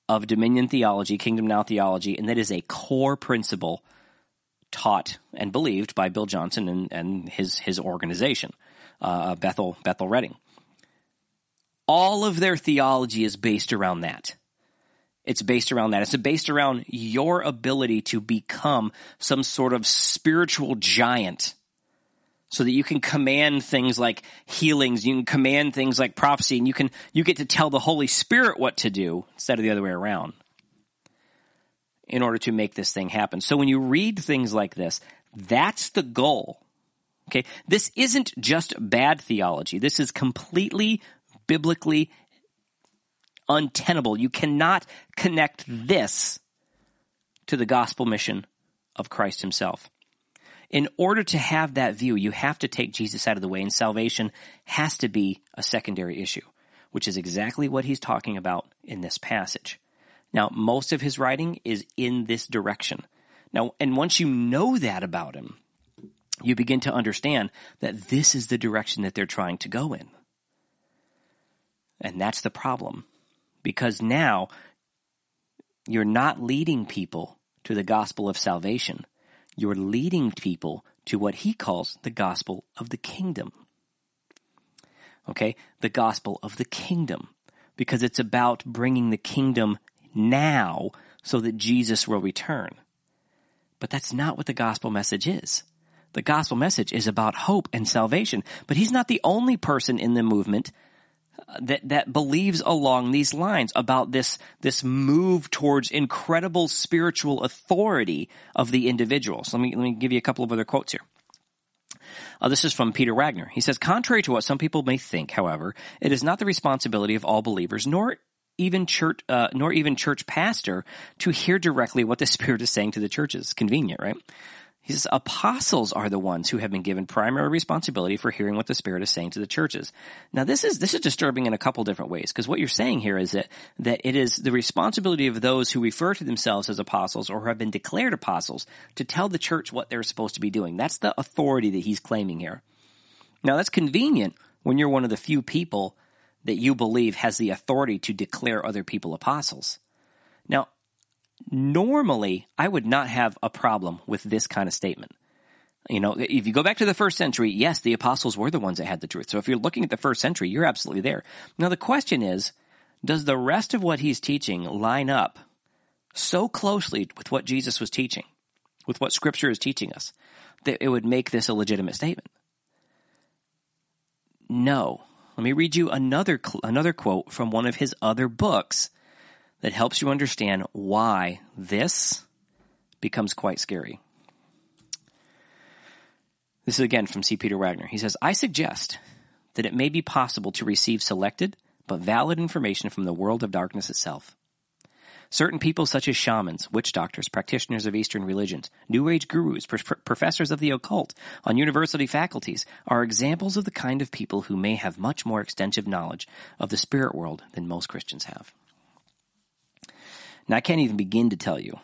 of dominion theology, kingdom now theology, and that is a core principle taught and believed by Bill Johnson and, and his his organization, uh, Bethel Bethel Redding. All of their theology is based around that. It's based around that. It's based around your ability to become some sort of spiritual giant so that you can command things like healings, you can command things like prophecy, and you can you get to tell the Holy Spirit what to do instead of the other way around in order to make this thing happen. So when you read things like this, that's the goal. Okay. This isn't just bad theology. This is completely biblically untenable. You cannot connect hmm. this to the gospel mission of Christ himself. In order to have that view, you have to take Jesus out of the way and salvation has to be a secondary issue, which is exactly what he's talking about in this passage. Now, most of his writing is in this direction. Now, and once you know that about him, you begin to understand that this is the direction that they're trying to go in. And that's the problem. Because now you're not leading people to the gospel of salvation. You're leading people to what he calls the gospel of the kingdom. Okay? The gospel of the kingdom. Because it's about bringing the kingdom now so that Jesus will return. But that's not what the gospel message is. The gospel message is about hope and salvation. But he's not the only person in the movement uh, that that believes along these lines about this this move towards incredible spiritual authority of the individual. So let me let me give you a couple of other quotes here. Uh, this is from Peter Wagner. He says, contrary to what some people may think, however, it is not the responsibility of all believers, nor even church, uh, nor even church pastor to hear directly what the [LAUGHS] Spirit is saying to the churches. Convenient, right? He says apostles are the ones who have been given primary responsibility for hearing what the Spirit is saying to the churches. Now this is this is disturbing in a couple different ways because what you're saying here is that that it is the responsibility of those who refer to themselves as apostles or have been declared apostles to tell the church what they're supposed to be doing. That's the authority that he's claiming here. Now that's convenient when you're one of the few people that you believe has the authority to declare other people apostles. Now, normally I would not have a problem with this kind of statement. You know, if you go back to the first century, yes, the apostles were the ones that had the truth. So if you're looking at the first century, you're absolutely there. Now the question is, does the rest of what he's teaching line up so closely with what Jesus was teaching, with what scripture is teaching us, that it would make this a legitimate statement? No. Let me read you another, another quote from one of his other books that helps you understand why this becomes quite scary. This is again from C. Peter Wagner. He says, I suggest that it may be possible to receive selected but valid information from the world of darkness itself. Certain people such as shamans, witch doctors, practitioners of Eastern religions, New Age gurus, professors of the occult on university faculties are examples of the kind of people who may have much more extensive knowledge of the spirit world than most Christians have. Now I can't even begin to tell you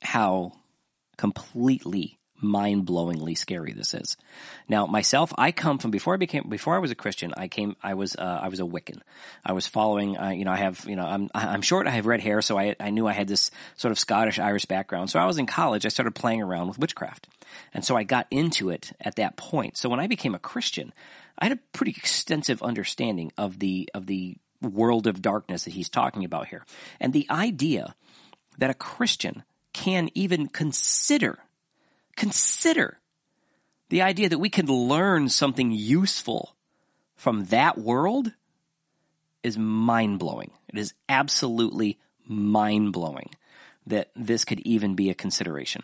how completely mind-blowingly scary this is. Now, myself, I come from before I became before I was a Christian. I came, I was, uh, I was a Wiccan. I was following, uh, you know, I have, you know, I'm, I'm short. I have red hair, so I, I knew I had this sort of Scottish Irish background. So I was in college. I started playing around with witchcraft, and so I got into it at that point. So when I became a Christian, I had a pretty extensive understanding of the of the world of darkness that he's talking about here, and the idea that a Christian can even consider Consider the idea that we can learn something useful from that world is mind blowing. It is absolutely mind blowing that this could even be a consideration.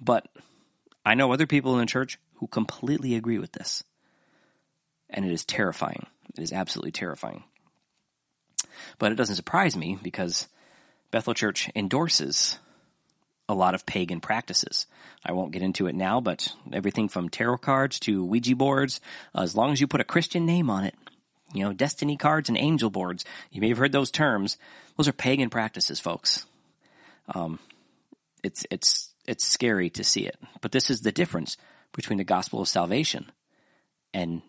But I know other people in the church who completely agree with this. And it is terrifying. It is absolutely terrifying. But it doesn't surprise me because Bethel Church endorses a lot of pagan practices. I won't get into it now, but everything from tarot cards to Ouija boards, as long as you put a Christian name on it, you know, destiny cards and angel boards, you may have heard those terms. Those are pagan practices, folks. Um, it's, it's, it's scary to see it, but this is the difference between the gospel of salvation and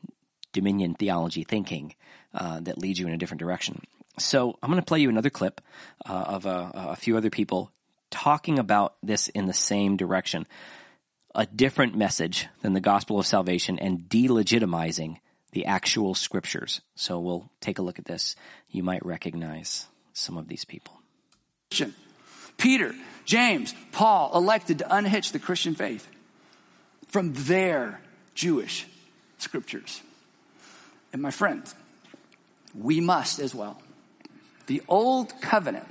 dominion theology thinking uh, that leads you in a different direction. So I'm going to play you another clip uh, of a, few other people talking about this in the same direction. A different message than the gospel of salvation and delegitimizing the actual scriptures. So we'll take a look at this. You might recognize some of these people. Peter, James, Paul elected to unhitch the Christian faith from their Jewish scriptures. And my friends, we must as well. The old covenant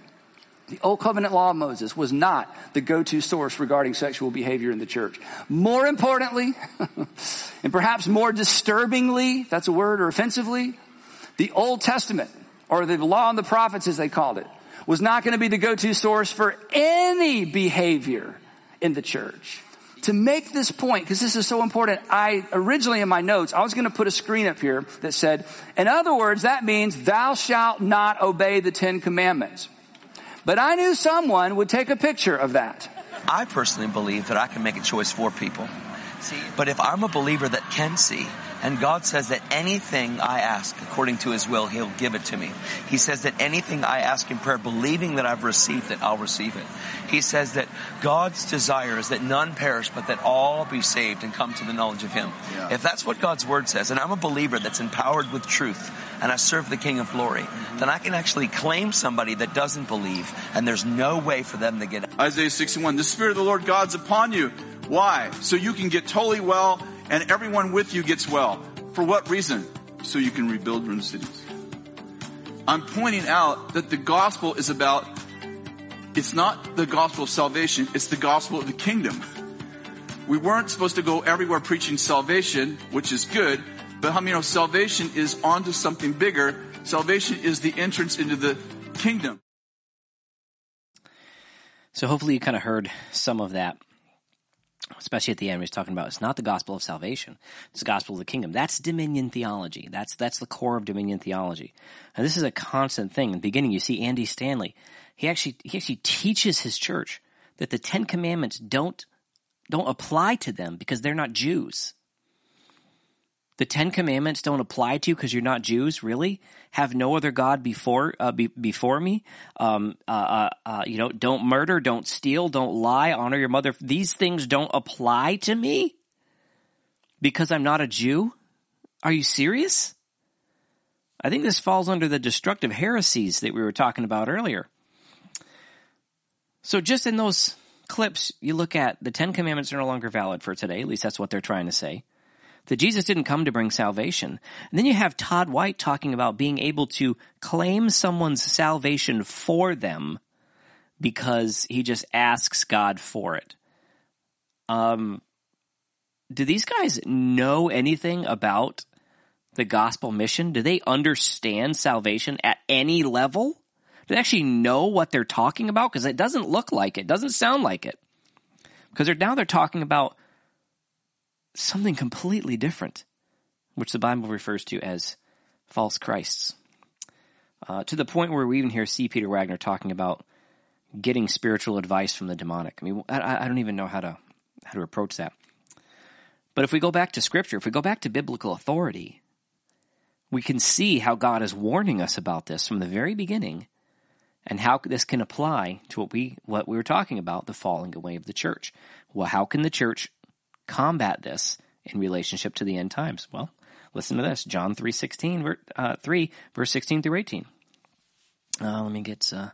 the Old Covenant Law of Moses was not the go-to source regarding sexual behavior in the church. More importantly, [LAUGHS] and perhaps more disturbingly, that's a word, or offensively, the Old Testament, or the Law and the Prophets as they called it, was not going to be the go-to source for any behavior in the church. To make this point, because this is so important, I originally in my notes, I was going to put a screen up here that said, in other words, that means thou shalt not obey the Ten Commandments. But I knew someone would take a picture of that. I personally believe that I can make a choice for people. See, but if I'm a believer that can see, and God says that anything I ask according to his will, he'll give it to me. He says that anything I ask in prayer, believing that I've received it, I'll receive it. He says that God's desire is that none perish, but that all be saved and come to the knowledge of him. Yeah. If that's what God's word says, and I'm a believer that's empowered with truth, and I serve the King of glory, mm-hmm. then I can actually claim somebody that doesn't believe, and there's no way for them to get. Isaiah 61, the Spirit of the Lord God's upon you. Why? So you can get totally well and everyone with you gets well. For what reason? So you can rebuild ruined cities. I'm pointing out that the gospel is about, it's not the gospel of salvation, it's the gospel of the kingdom. We weren't supposed to go everywhere preaching salvation, which is good, but um, how many know salvation is onto something bigger? Salvation is the entrance into the kingdom. So hopefully you kind of heard some of that especially at the end, he's talking about it's not the gospel of salvation; it's the gospel of the kingdom. That's dominion theology. That's that's the core of dominion theology. And this is a constant thing. In the beginning, you see Andy Stanley. He actually he actually teaches his church that the Ten Commandments don't don't apply to them because they're not Jews. The Ten Commandments don't apply to you because you're not Jews, really? Have no other God before uh, be, before me. Um, uh, uh, uh, you know, don't murder, don't steal, don't lie, honor your mother. These things don't apply to me because I'm not a Jew. Are you serious? I think this falls under the destructive heresies that we were talking about earlier. So just in those clips, you look at the Ten Commandments are no longer valid for today. At least that's what they're trying to say that Jesus didn't come to bring salvation. And then you have Todd White talking about being able to claim someone's salvation for them because he just asks God for it. Um, do these guys know anything about the gospel mission? Do they understand salvation at any level? Do they actually know what they're talking about? Because it doesn't look like it, doesn't sound like it. Because they're, now they're talking about something completely different, which the Bible refers to as false Christs. Uh, to the point where we even hear C. Peter Wagner talking about getting spiritual advice from the demonic. I mean, I, I don't even know how to how to approach that. But if we go back to Scripture, if we go back to biblical authority, we can see how God is warning us about this from the very beginning, and how this can apply to what we what we were talking about, the falling away of the church. Well, how can the church combat this in relationship to the end times? Well, listen to this. John 3, 16, uh, 3, verse 16 through 18. Uh, let me get, uh,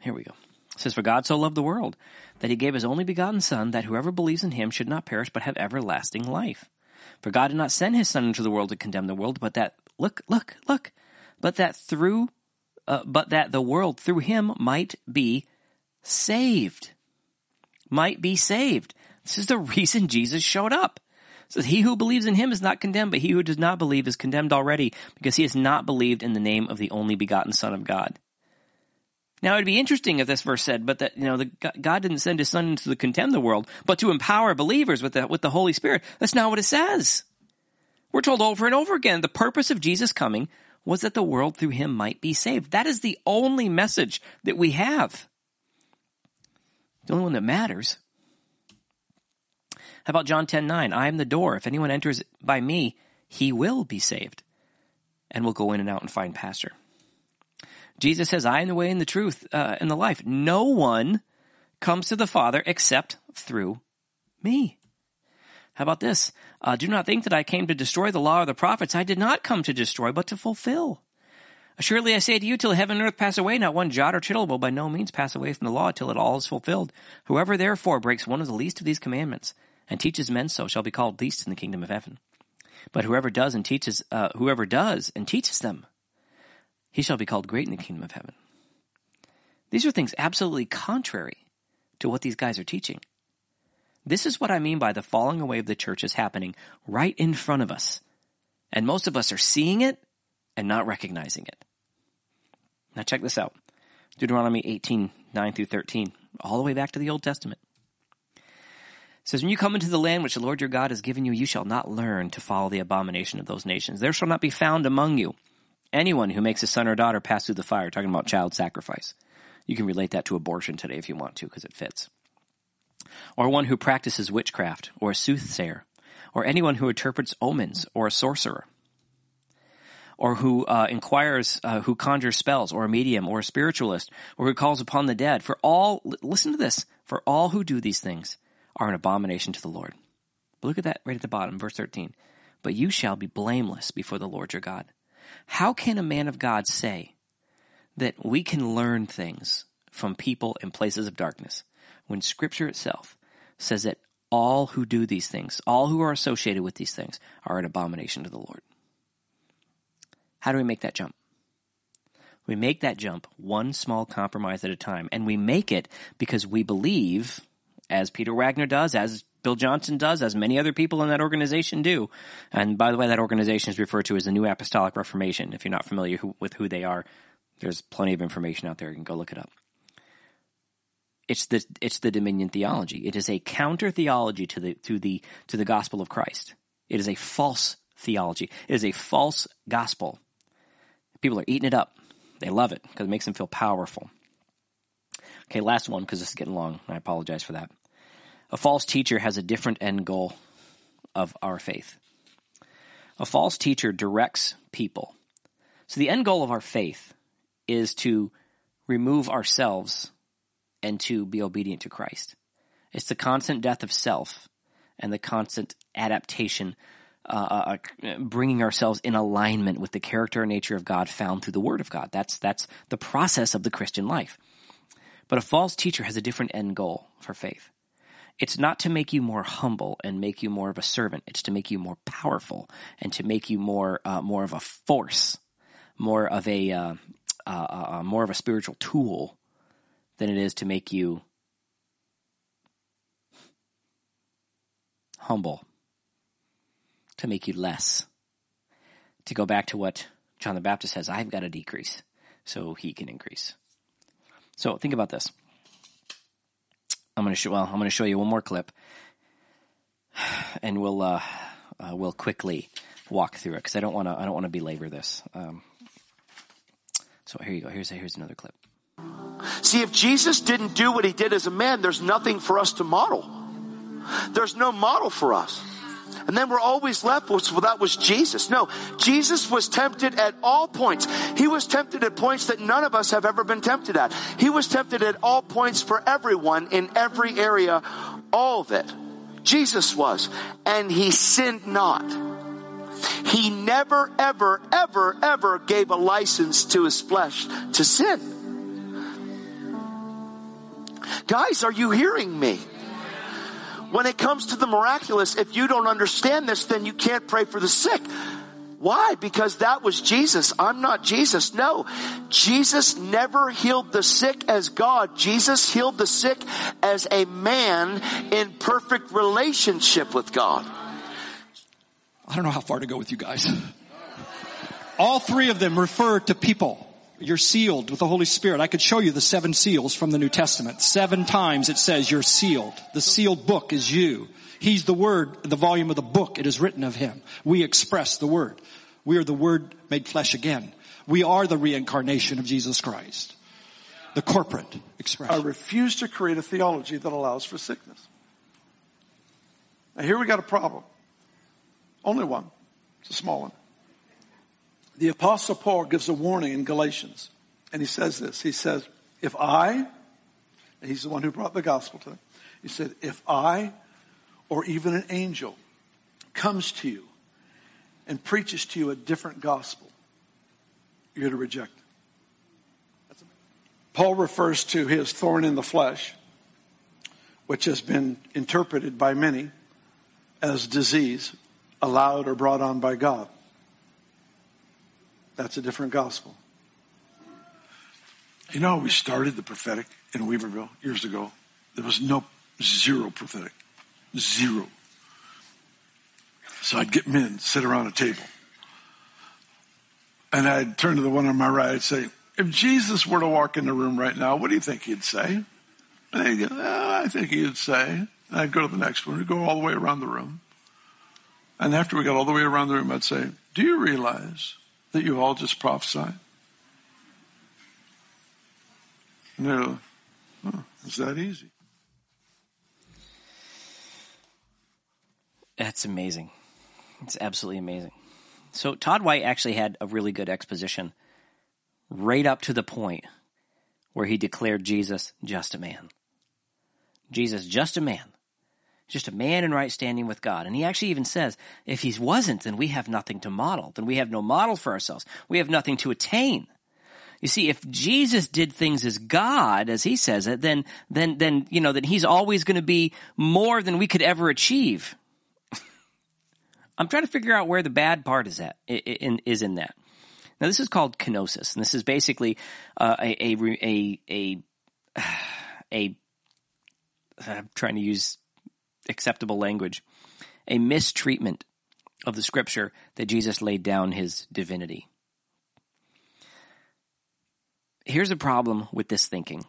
here we go. It says, For God so loved the world that he gave his only begotten Son, that whoever believes in him should not perish, but have everlasting life. For God did not send his Son into the world to condemn the world, but that, look, look, look, but that through, uh, but that the world through him might be saved. Might be saved. This is the reason Jesus showed up. It says, He who believes in him is not condemned, but he who does not believe is condemned already, because he has not believed in the name of the only begotten Son of God. Now it'd be interesting if this verse said, but that, you know, the, God didn't send his son to condemn the world, but to empower believers with the, with the Holy Spirit. That's not what it says. We're told over and over again, the purpose of Jesus coming was that the world through him might be saved. That is the only message that we have. The only one that matters. How about John 10 9? I am the door. If anyone enters by me, he will be saved and will go in and out and find pasture. Jesus says, I am the way and the truth uh, and the life. No one comes to the Father except through me. How about this? Uh, do not think that I came to destroy the law or the prophets. I did not come to destroy, but to fulfill. Surely I say to you, till heaven and earth pass away, not one jot or tittle will by no means pass away from the law till it all is fulfilled. Whoever therefore breaks one of the least of these commandments and teaches men so shall be called least in the kingdom of heaven. But whoever does and teaches, uh, whoever does and teaches them, he shall be called great in the kingdom of heaven. These are things absolutely contrary to what these guys are teaching. This is what I mean by the falling away of the church is happening right in front of us. And most of us are seeing it and not recognizing it. Now check this out. Deuteronomy 18, 9 through 13, all the way back to the Old Testament. Says, When you come into the land which the Lord your God has given you, you shall not learn to follow the abomination of those nations. There shall not be found among you anyone who makes a son or daughter pass through the fire, talking about child sacrifice. You can relate that to abortion today if you want to, because it fits. Or one who practices witchcraft, or a soothsayer, or anyone who interprets omens, or a sorcerer or who uh, inquires, uh, who conjures spells, or a medium, or a spiritualist, or who calls upon the dead. For all, listen to this, for all who do these things are an abomination to the Lord. But look at that right at the bottom, verse 13. But you shall be blameless before the Lord your God. How can a man of God say that we can learn things from people in places of darkness when Scripture itself says that all who do these things, all who are associated with these things, are an abomination to the Lord? How do we make that jump? We make that jump one small compromise at a time, and we make it because we believe as Peter Wagner does, as Bill Johnson does, as many other people in that organization do. And by the way, that organization is referred to as the New Apostolic Reformation. If you're not familiar who, with who they are, there's plenty of information out there. You can go look it up. It's the it's the Dominion theology. It is a counter theology to the to the to the gospel of Christ. It is a false theology. It is a false gospel. People are eating it up. They love it because it makes them feel powerful. Okay, last one because this is getting long. I apologize for that. A false teacher has a different end goal of our faith. A false teacher directs people. So the end goal of our faith is to remove ourselves and to be obedient to Christ. It's the constant death of self and the constant adaptation, uh, uh, uh, bringing ourselves in alignment with the character and nature of God found through the Word of God. That's that's the process of the Christian life. But a false teacher has a different end goal for faith. It's not to make you more humble and make you more of a servant. It's to make you more powerful and to make you more uh, more of a force, more of a uh, uh, more of a spiritual tool than it is to make you humble, to make you less. To go back to what John the Baptist says, I've got to decrease so he can increase. So think about this. I'm going to show, well, I'm going to show you one more clip [SIGHS] and we'll, uh, uh, we'll quickly walk through it because I don't want to, I don't want to belabor this. Um, so here you go. Here's, here's another clip. See, if Jesus didn't do what he did as a man, there's nothing for us to model. There's no model for us. And then we're always left with, well, that was Jesus. No, Jesus was tempted at all points. He was tempted at points that none of us have ever been tempted at. He was tempted at all points for everyone in every area, all of it. Jesus was. And he sinned not. He never, ever, ever, ever gave a license to his flesh to sin. Guys, are you hearing me? When it comes to the miraculous, if you don't understand this, then you can't pray for the sick. Why? Because that was Jesus. I'm not Jesus. No. Jesus never healed the sick as God. Jesus healed the sick as a man in perfect relationship with God. I don't know how far to go with you guys. All three of them refer to people. You're sealed with the Holy Spirit. I could show you the seven seals from the New Testament. Seven times it says you're sealed. The sealed book is you. He's the word, the volume of the book. It is written of him. We express the word. We are the word made flesh again. We are the reincarnation of Jesus Christ. The corporate expression. I refuse to create a theology that allows for sickness. Now here we got a problem. Only one. It's a small one. The apostle Paul gives a warning in Galatians. And he says this. He says, if I, he's the one who brought the gospel to them, He said, if I or even an angel comes to you and preaches to you a different gospel, you're to reject it. Paul refers to his thorn in the flesh, which has been interpreted by many as disease, allowed or brought on by God. That's a different gospel. You know, we started the prophetic in Weaverville years ago. There was no zero prophetic. Zero. So I'd get men, sit around a table. And I'd turn to the one on my right and say, if Jesus were to walk in the room right now, what do you think he'd say? And they'd go, oh, I think he'd say. And I'd go to the next one. We'd go all the way around the room. And after we got all the way around the room, I'd say, do you realize that you all just prophesied? And they're like, oh, it's that easy. That's amazing. It's absolutely amazing. So Todd White actually had a really good exposition right up to the point where he declared Jesus just a man. Jesus just a man. Just a man in right standing with God. And he actually even says, if he wasn't, then we have nothing to model. Then we have no model for ourselves. We have nothing to attain. You see, if Jesus did things as God, as he says it, then, then, then, you know, that he's always going to be more than we could ever achieve. [LAUGHS] I'm trying to figure out where the bad part is at, in, is in that. Now, this is called kenosis, and this is basically uh, a, a, a, a, [SIGHS] a, [SIGHS] I'm trying to use acceptable language, a mistreatment of the scripture that Jesus laid down his divinity. Here's a problem with this thinking.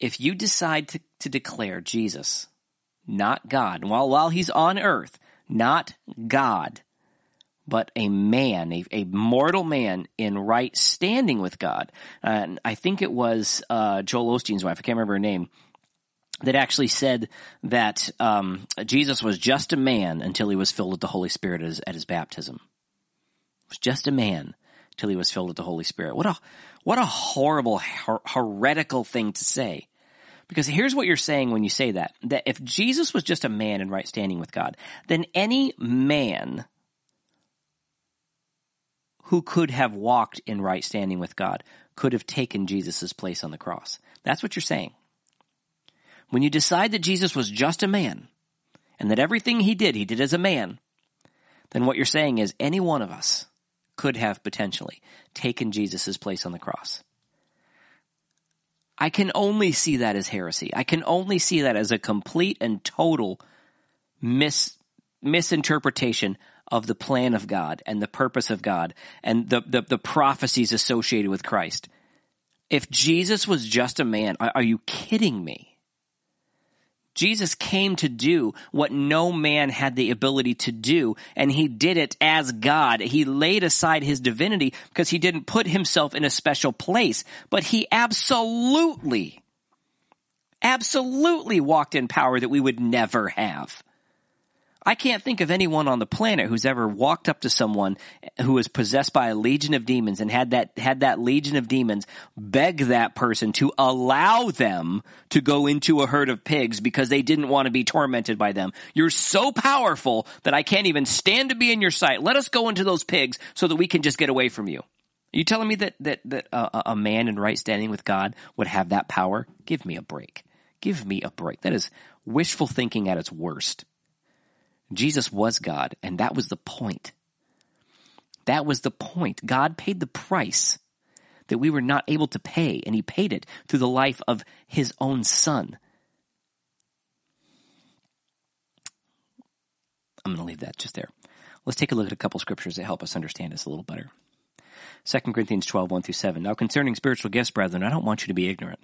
If you decide to, to declare Jesus not God, while, while he's on earth, not God, but a man, a, a mortal man in right standing with God. And I think it was uh, Joel Osteen's wife, I can't remember her name, that actually said that um, Jesus was just a man until he was filled with the Holy Spirit at his, at his baptism. Was just a man till he was filled with the Holy Spirit. What a what a horrible her- heretical thing to say. Because here's what you're saying when you say that that if Jesus was just a man in right standing with God, then any man who could have walked in right standing with God could have taken Jesus' place on the cross. That's what you're saying. When you decide that Jesus was just a man and that everything he did, he did as a man, then what you're saying is any one of us could have potentially taken Jesus' place on the cross. I can only see that as heresy. I can only see that as a complete and total mis- misinterpretation of the plan of God and the purpose of God and the, the, the prophecies associated with Christ. If Jesus was just a man, are, are you kidding me? Jesus came to do what no man had the ability to do, and he did it as God. He laid aside his divinity because he didn't put himself in a special place, but he absolutely, absolutely walked in power that we would never have. I can't think of anyone on the planet who's ever walked up to someone who was possessed by a legion of demons and had that had that legion of demons beg that person to allow them to go into a herd of pigs because they didn't want to be tormented by them. You're so powerful that I can't even stand to be in your sight. Let us go into those pigs so that we can just get away from you. Are you telling me that that that a, a man in right standing with God would have that power? Give me a break. Give me a break. That is wishful thinking at its worst. Jesus was God, and that was the point. That was the point. God paid the price that we were not able to pay, and He paid it through the life of His own Son. I'm going to leave that just there. Let's take a look at a couple scriptures that help us understand this a little better. 2 Corinthians 12, 1 through 7. Now concerning spiritual gifts, brethren, I don't want you to be ignorant.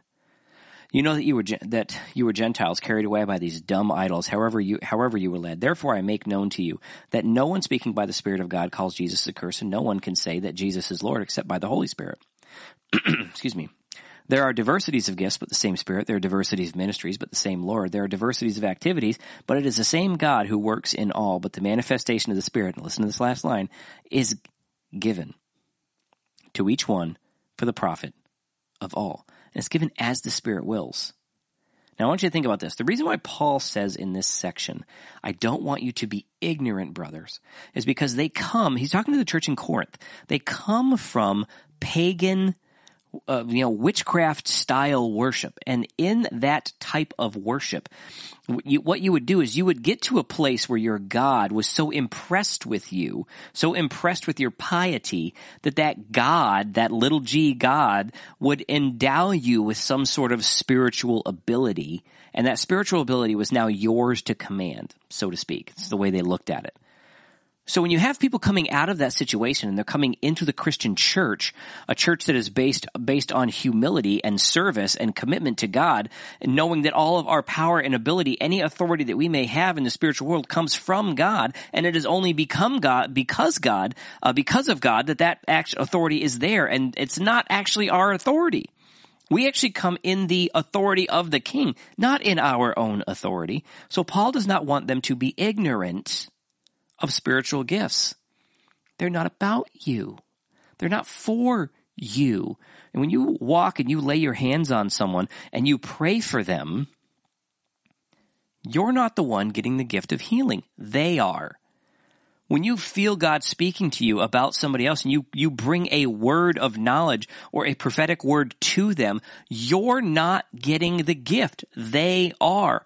You know that you were that you were Gentiles carried away by these dumb idols, however you however you were led. Therefore, I make known to you that no one speaking by the Spirit of God calls Jesus a curse, and no one can say that Jesus is Lord except by the Holy Spirit. [CLEARS THROAT] Excuse me. There are diversities of gifts, but the same Spirit. There are diversities of ministries, but the same Lord. There are diversities of activities, but it is the same God who works in all. But the manifestation of the Spirit, and listen to this last line, is given to each one for the profit of all and it's given as the Spirit wills. Now I want you to think about this. The reason why Paul says in this section, I don't want you to be ignorant, brothers, is because they come, he's talking to the church in Corinth, they come from pagan uh, you know, witchcraft style worship. And in that type of worship, you, what you would do is you would get to a place where your God was so impressed with you, so impressed with your piety, that that God, that little g God, would endow you with some sort of spiritual ability. And that spiritual ability was now yours to command, so to speak. It's the way they looked at it. So when you have people coming out of that situation and they're coming into the Christian church, a church that is based based on humility and service and commitment to God, and knowing that all of our power and ability, any authority that we may have in the spiritual world comes from God, and it has only become God because God, uh, because of God, that that authority is there, and it's not actually our authority. We actually come in the authority of the king, not in our own authority. So Paul does not want them to be ignorant of spiritual gifts. They're not about you. They're not for you. And when you walk and you lay your hands on someone and you pray for them, you're not the one getting the gift of healing. They are. When you feel God speaking to you about somebody else and you, you bring a word of knowledge or a prophetic word to them, you're not getting the gift. They are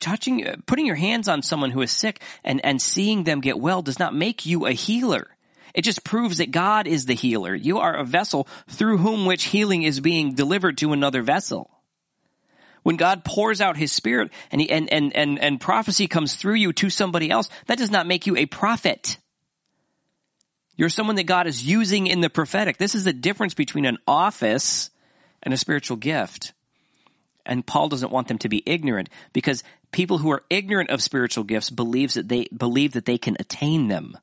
touching, uh, putting your hands on someone who is sick and, and seeing them get well does not make you a healer. It just proves that God is the healer. You are a vessel through whom which healing is being delivered to another vessel. When God pours out his spirit and, he, and, and, and, and prophecy comes through you to somebody else, that does not make you a prophet. You're someone that God is using in the prophetic. This is the difference between an office and a spiritual gift. And Paul doesn't want them to be ignorant because people who are ignorant of spiritual gifts believes that they believe that they can attain them.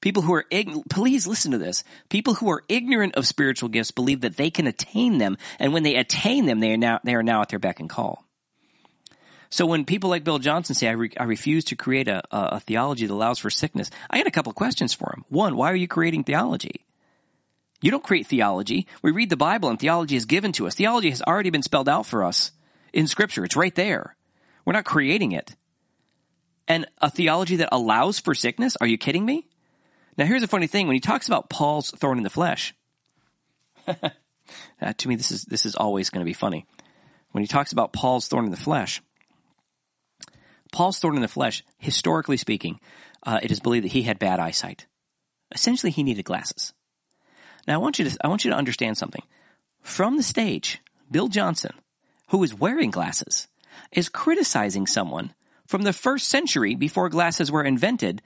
People who are please listen to this. People who are ignorant of spiritual gifts believe that they can attain them, and when they attain them, they are now they are now at their beck and call. So when people like Bill Johnson say, I, re- I refuse to create a, a theology that allows for sickness, I had a couple questions for him. One, why are you creating theology? You don't create theology. We read the Bible and theology is given to us. Theology has already been spelled out for us in scripture. It's right there. We're not creating it. And a theology that allows for sickness? Are you kidding me? Now here's a funny thing. When he talks about Paul's thorn in the flesh, [LAUGHS] uh, to me this is, this is always going to be funny. When he talks about Paul's thorn in the flesh, Paul's thorn in the flesh, historically speaking, uh, it is believed that he had bad eyesight. Essentially, he needed glasses. Now, I want you to I want you to understand something. From the stage, Bill Johnson, who is wearing glasses, is criticizing someone from the first century before glasses were invented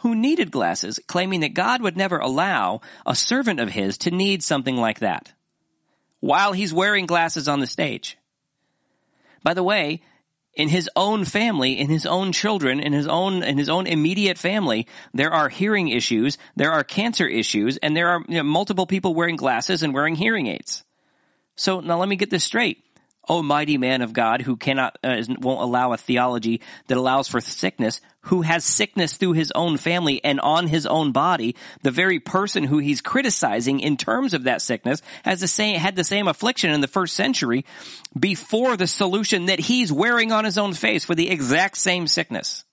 who needed glasses, claiming that God would never allow a servant of his to need something like that while he's wearing glasses on the stage. By the way, in his own family, in his own children, in his own in his own immediate family, there are hearing issues, there are cancer issues, and there are you know, multiple people wearing glasses and wearing hearing aids. So now let me get this straight. O mighty man of God who cannot, uh, won't allow a theology that allows for sickness, who has sickness through his own family and on his own body, the very person who he's criticizing in terms of that sickness has the same, had the same affliction in the first century before the solution that he's wearing on his own face for the exact same sickness.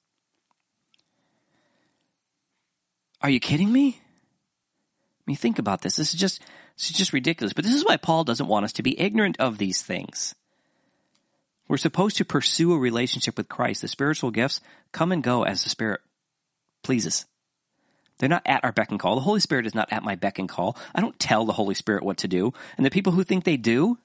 Are you kidding me? I mean, think about this. This is just, this is just ridiculous. But this is why Paul doesn't want us to be ignorant of these things. We're supposed to pursue a relationship with Christ. The spiritual gifts come and go as the Spirit pleases. They're not at our beck and call. The Holy Spirit is not at my beck and call. I don't tell the Holy Spirit what to do. And the people who think they do,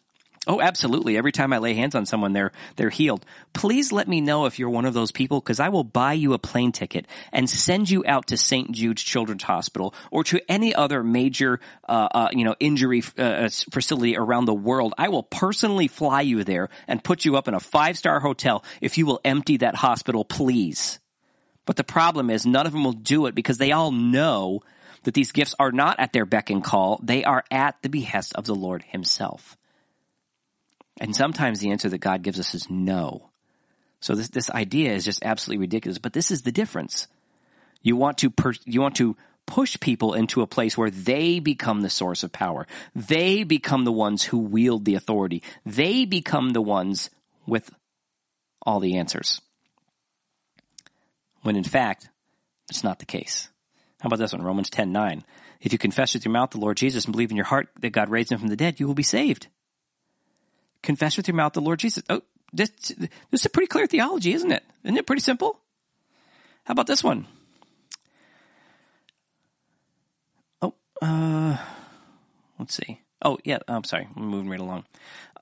Oh, absolutely. Every time I lay hands on someone, they're, they're healed. Please let me know if you're one of those people because I will buy you a plane ticket and send you out to St. Jude's Children's Hospital or to any other major, uh, uh, you know, injury uh, facility around the world. I will personally fly you there and put you up in a five star hotel if you will empty that hospital, please. But the problem is none of them will do it because they all know that these gifts are not at their beck and call. They are at the behest of the Lord himself. And sometimes the answer that God gives us is no. So this, this idea is just absolutely ridiculous, but this is the difference. You want to, per, you want to push people into a place where they become the source of power. They become the ones who wield the authority. They become the ones with all the answers. When in fact, it's not the case. How about this one? Romans 10 9. If you confess with your mouth the Lord Jesus and believe in your heart that God raised him from the dead, you will be saved. Confess with your mouth the Lord Jesus. Oh, this, this is a pretty clear theology, isn't it? Isn't it pretty simple? How about this one? Oh, uh, let's see. Oh, yeah, I'm sorry. I'm moving right along.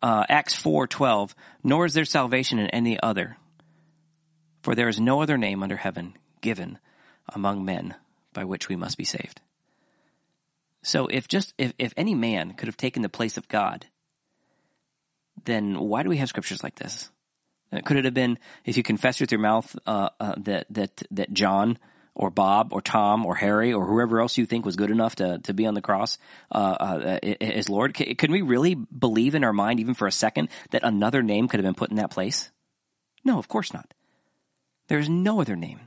Uh, Acts 4:12. Nor is there salvation in any other, for there is no other name under heaven given among men by which we must be saved. So if just if, if any man could have taken the place of God, then why do we have scriptures like this? Uh, could it have been if you confess with your mouth uh, uh, that that that John or Bob or Tom or Harry or whoever else you think was good enough to to be on the cross uh, uh is Lord? Can we really believe in our mind, even for a second, that another name could have been put in that place? No, of course not. There is no other name,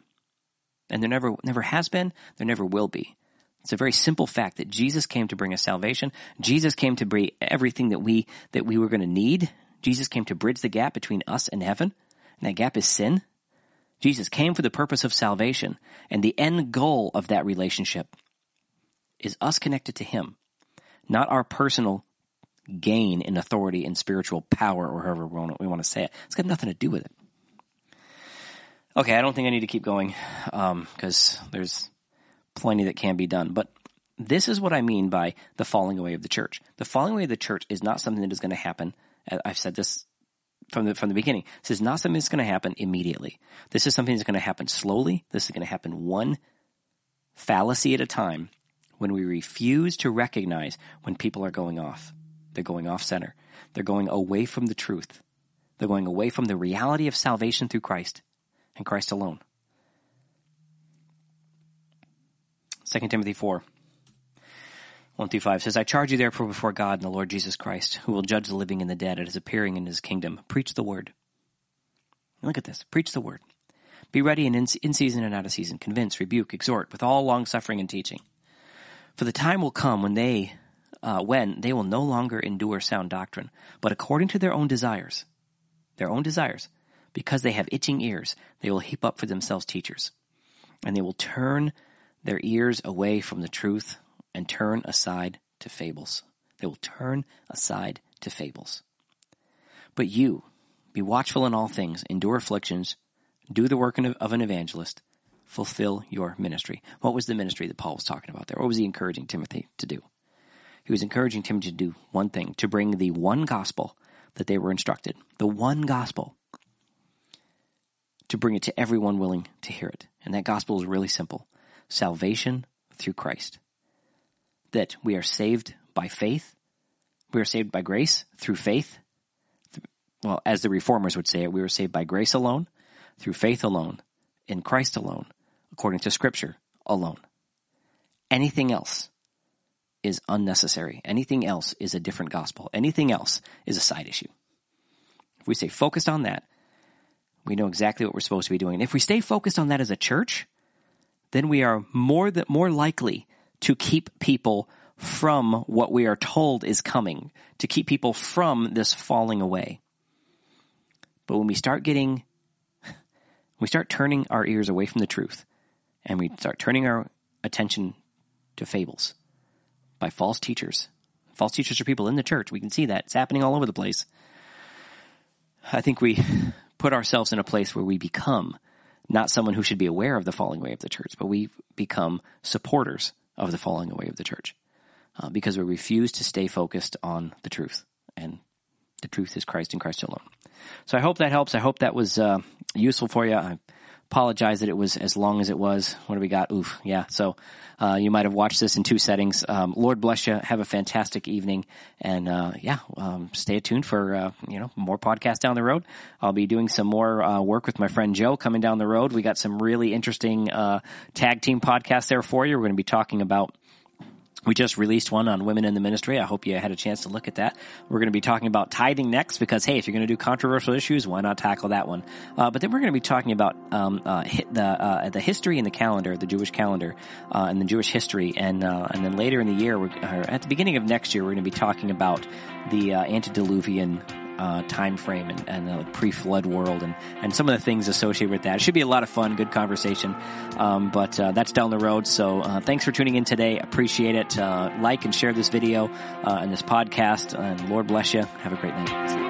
and there never never has been. There never will be. It's a very simple fact that Jesus came to bring us salvation. Jesus came to bring everything that we, that we were going to need. Jesus came to bridge the gap between us and heaven. And that gap is sin. Jesus came for the purpose of salvation. And the end goal of that relationship is us connected to Him, not our personal gain in authority and spiritual power or however we want to say it. It's got nothing to do with it. Okay, I don't think I need to keep going because um, there's plenty that can be done. But this is what I mean by the falling away of the church. The falling away of the church is not something that is going to happen. Uh, I've said this from the from the beginning. This is not something that's going to happen immediately. This is something that's going to happen slowly. This is going to happen one fallacy at a time when we refuse to recognize when people are going off. They're going off center. They're going away from the truth. They're going away from the reality of salvation through Christ and Christ alone. 2 Timothy 4. 1 through 5 says, I charge you therefore before God and the Lord Jesus Christ, who will judge the living and the dead at his appearing in his kingdom. Preach the word. Look at this. Preach the word. Be ready in, in season and out of season. Convince, rebuke, exhort with all long suffering and teaching. For the time will come when they, uh, when they will no longer endure sound doctrine, but according to their own desires, their own desires, because they have itching ears, they will heap up for themselves teachers, and they will turn their ears away from the truth and turn aside to fables. They will turn aside to fables. But you, be watchful in all things, endure afflictions, do the work of an evangelist, fulfill your ministry. What was the ministry that Paul was talking about there? What was he encouraging Timothy to do? He was encouraging Timothy to do one thing, to bring the one gospel that they were instructed, the one gospel, to bring it to everyone willing to hear it. And that gospel is really simple salvation through Christ. That we are saved by faith, we are saved by grace through faith. Well, as the reformers would say it, we were saved by grace alone, through faith alone, in Christ alone, according to Scripture alone. Anything else is unnecessary. Anything else is a different gospel. Anything else is a side issue. If we stay focused on that, we know exactly what we're supposed to be doing. And if we stay focused on that as a church, then we are more that more likely to keep people from what we are told is coming, to keep people from this falling away. But when we start getting we start turning our ears away from the truth and we start turning our attention to fables by false teachers. False teachers are people in the church. We can see that. It's happening all over the place. I think we [LAUGHS] put ourselves in a place where we become not someone who should be aware of the falling away of the church, but we become supporters of the falling away of the church uh, because we refuse to stay focused on the truth. And the truth is Christ and Christ alone. So I hope that helps. I hope that was uh, useful for you. I apologize that it was as long as it was. What do we got? Oof. Yeah. So uh, you might have watched this in two settings. Um, Lord bless you. Have a fantastic evening. And uh, yeah, um, stay tuned for uh, you know more podcasts down the road. I'll be doing some more uh, work with my friend Joe coming down the road. We got some really interesting uh, tag team podcasts there for you. We're going to be talking about we just released one on women in the ministry. I hope you had a chance to look at that. We're going to be talking about tithing next because, hey, if you're going to do controversial issues, why not tackle that one? Uh, but then we're going to be talking about um, uh, the uh, the history and the calendar, the Jewish calendar, uh, and the Jewish history, and uh, and then later in the year, at the beginning of next year, we're going to be talking about the uh, antediluvian uh, time frame and, and the pre-flood world and, and some of the things associated with that. It should be a lot of fun, good conversation. Um, but uh, that's down the road. So uh, thanks for tuning in today. Appreciate it. Uh, like and share this video uh, and this podcast. And Lord bless you. Have a great night.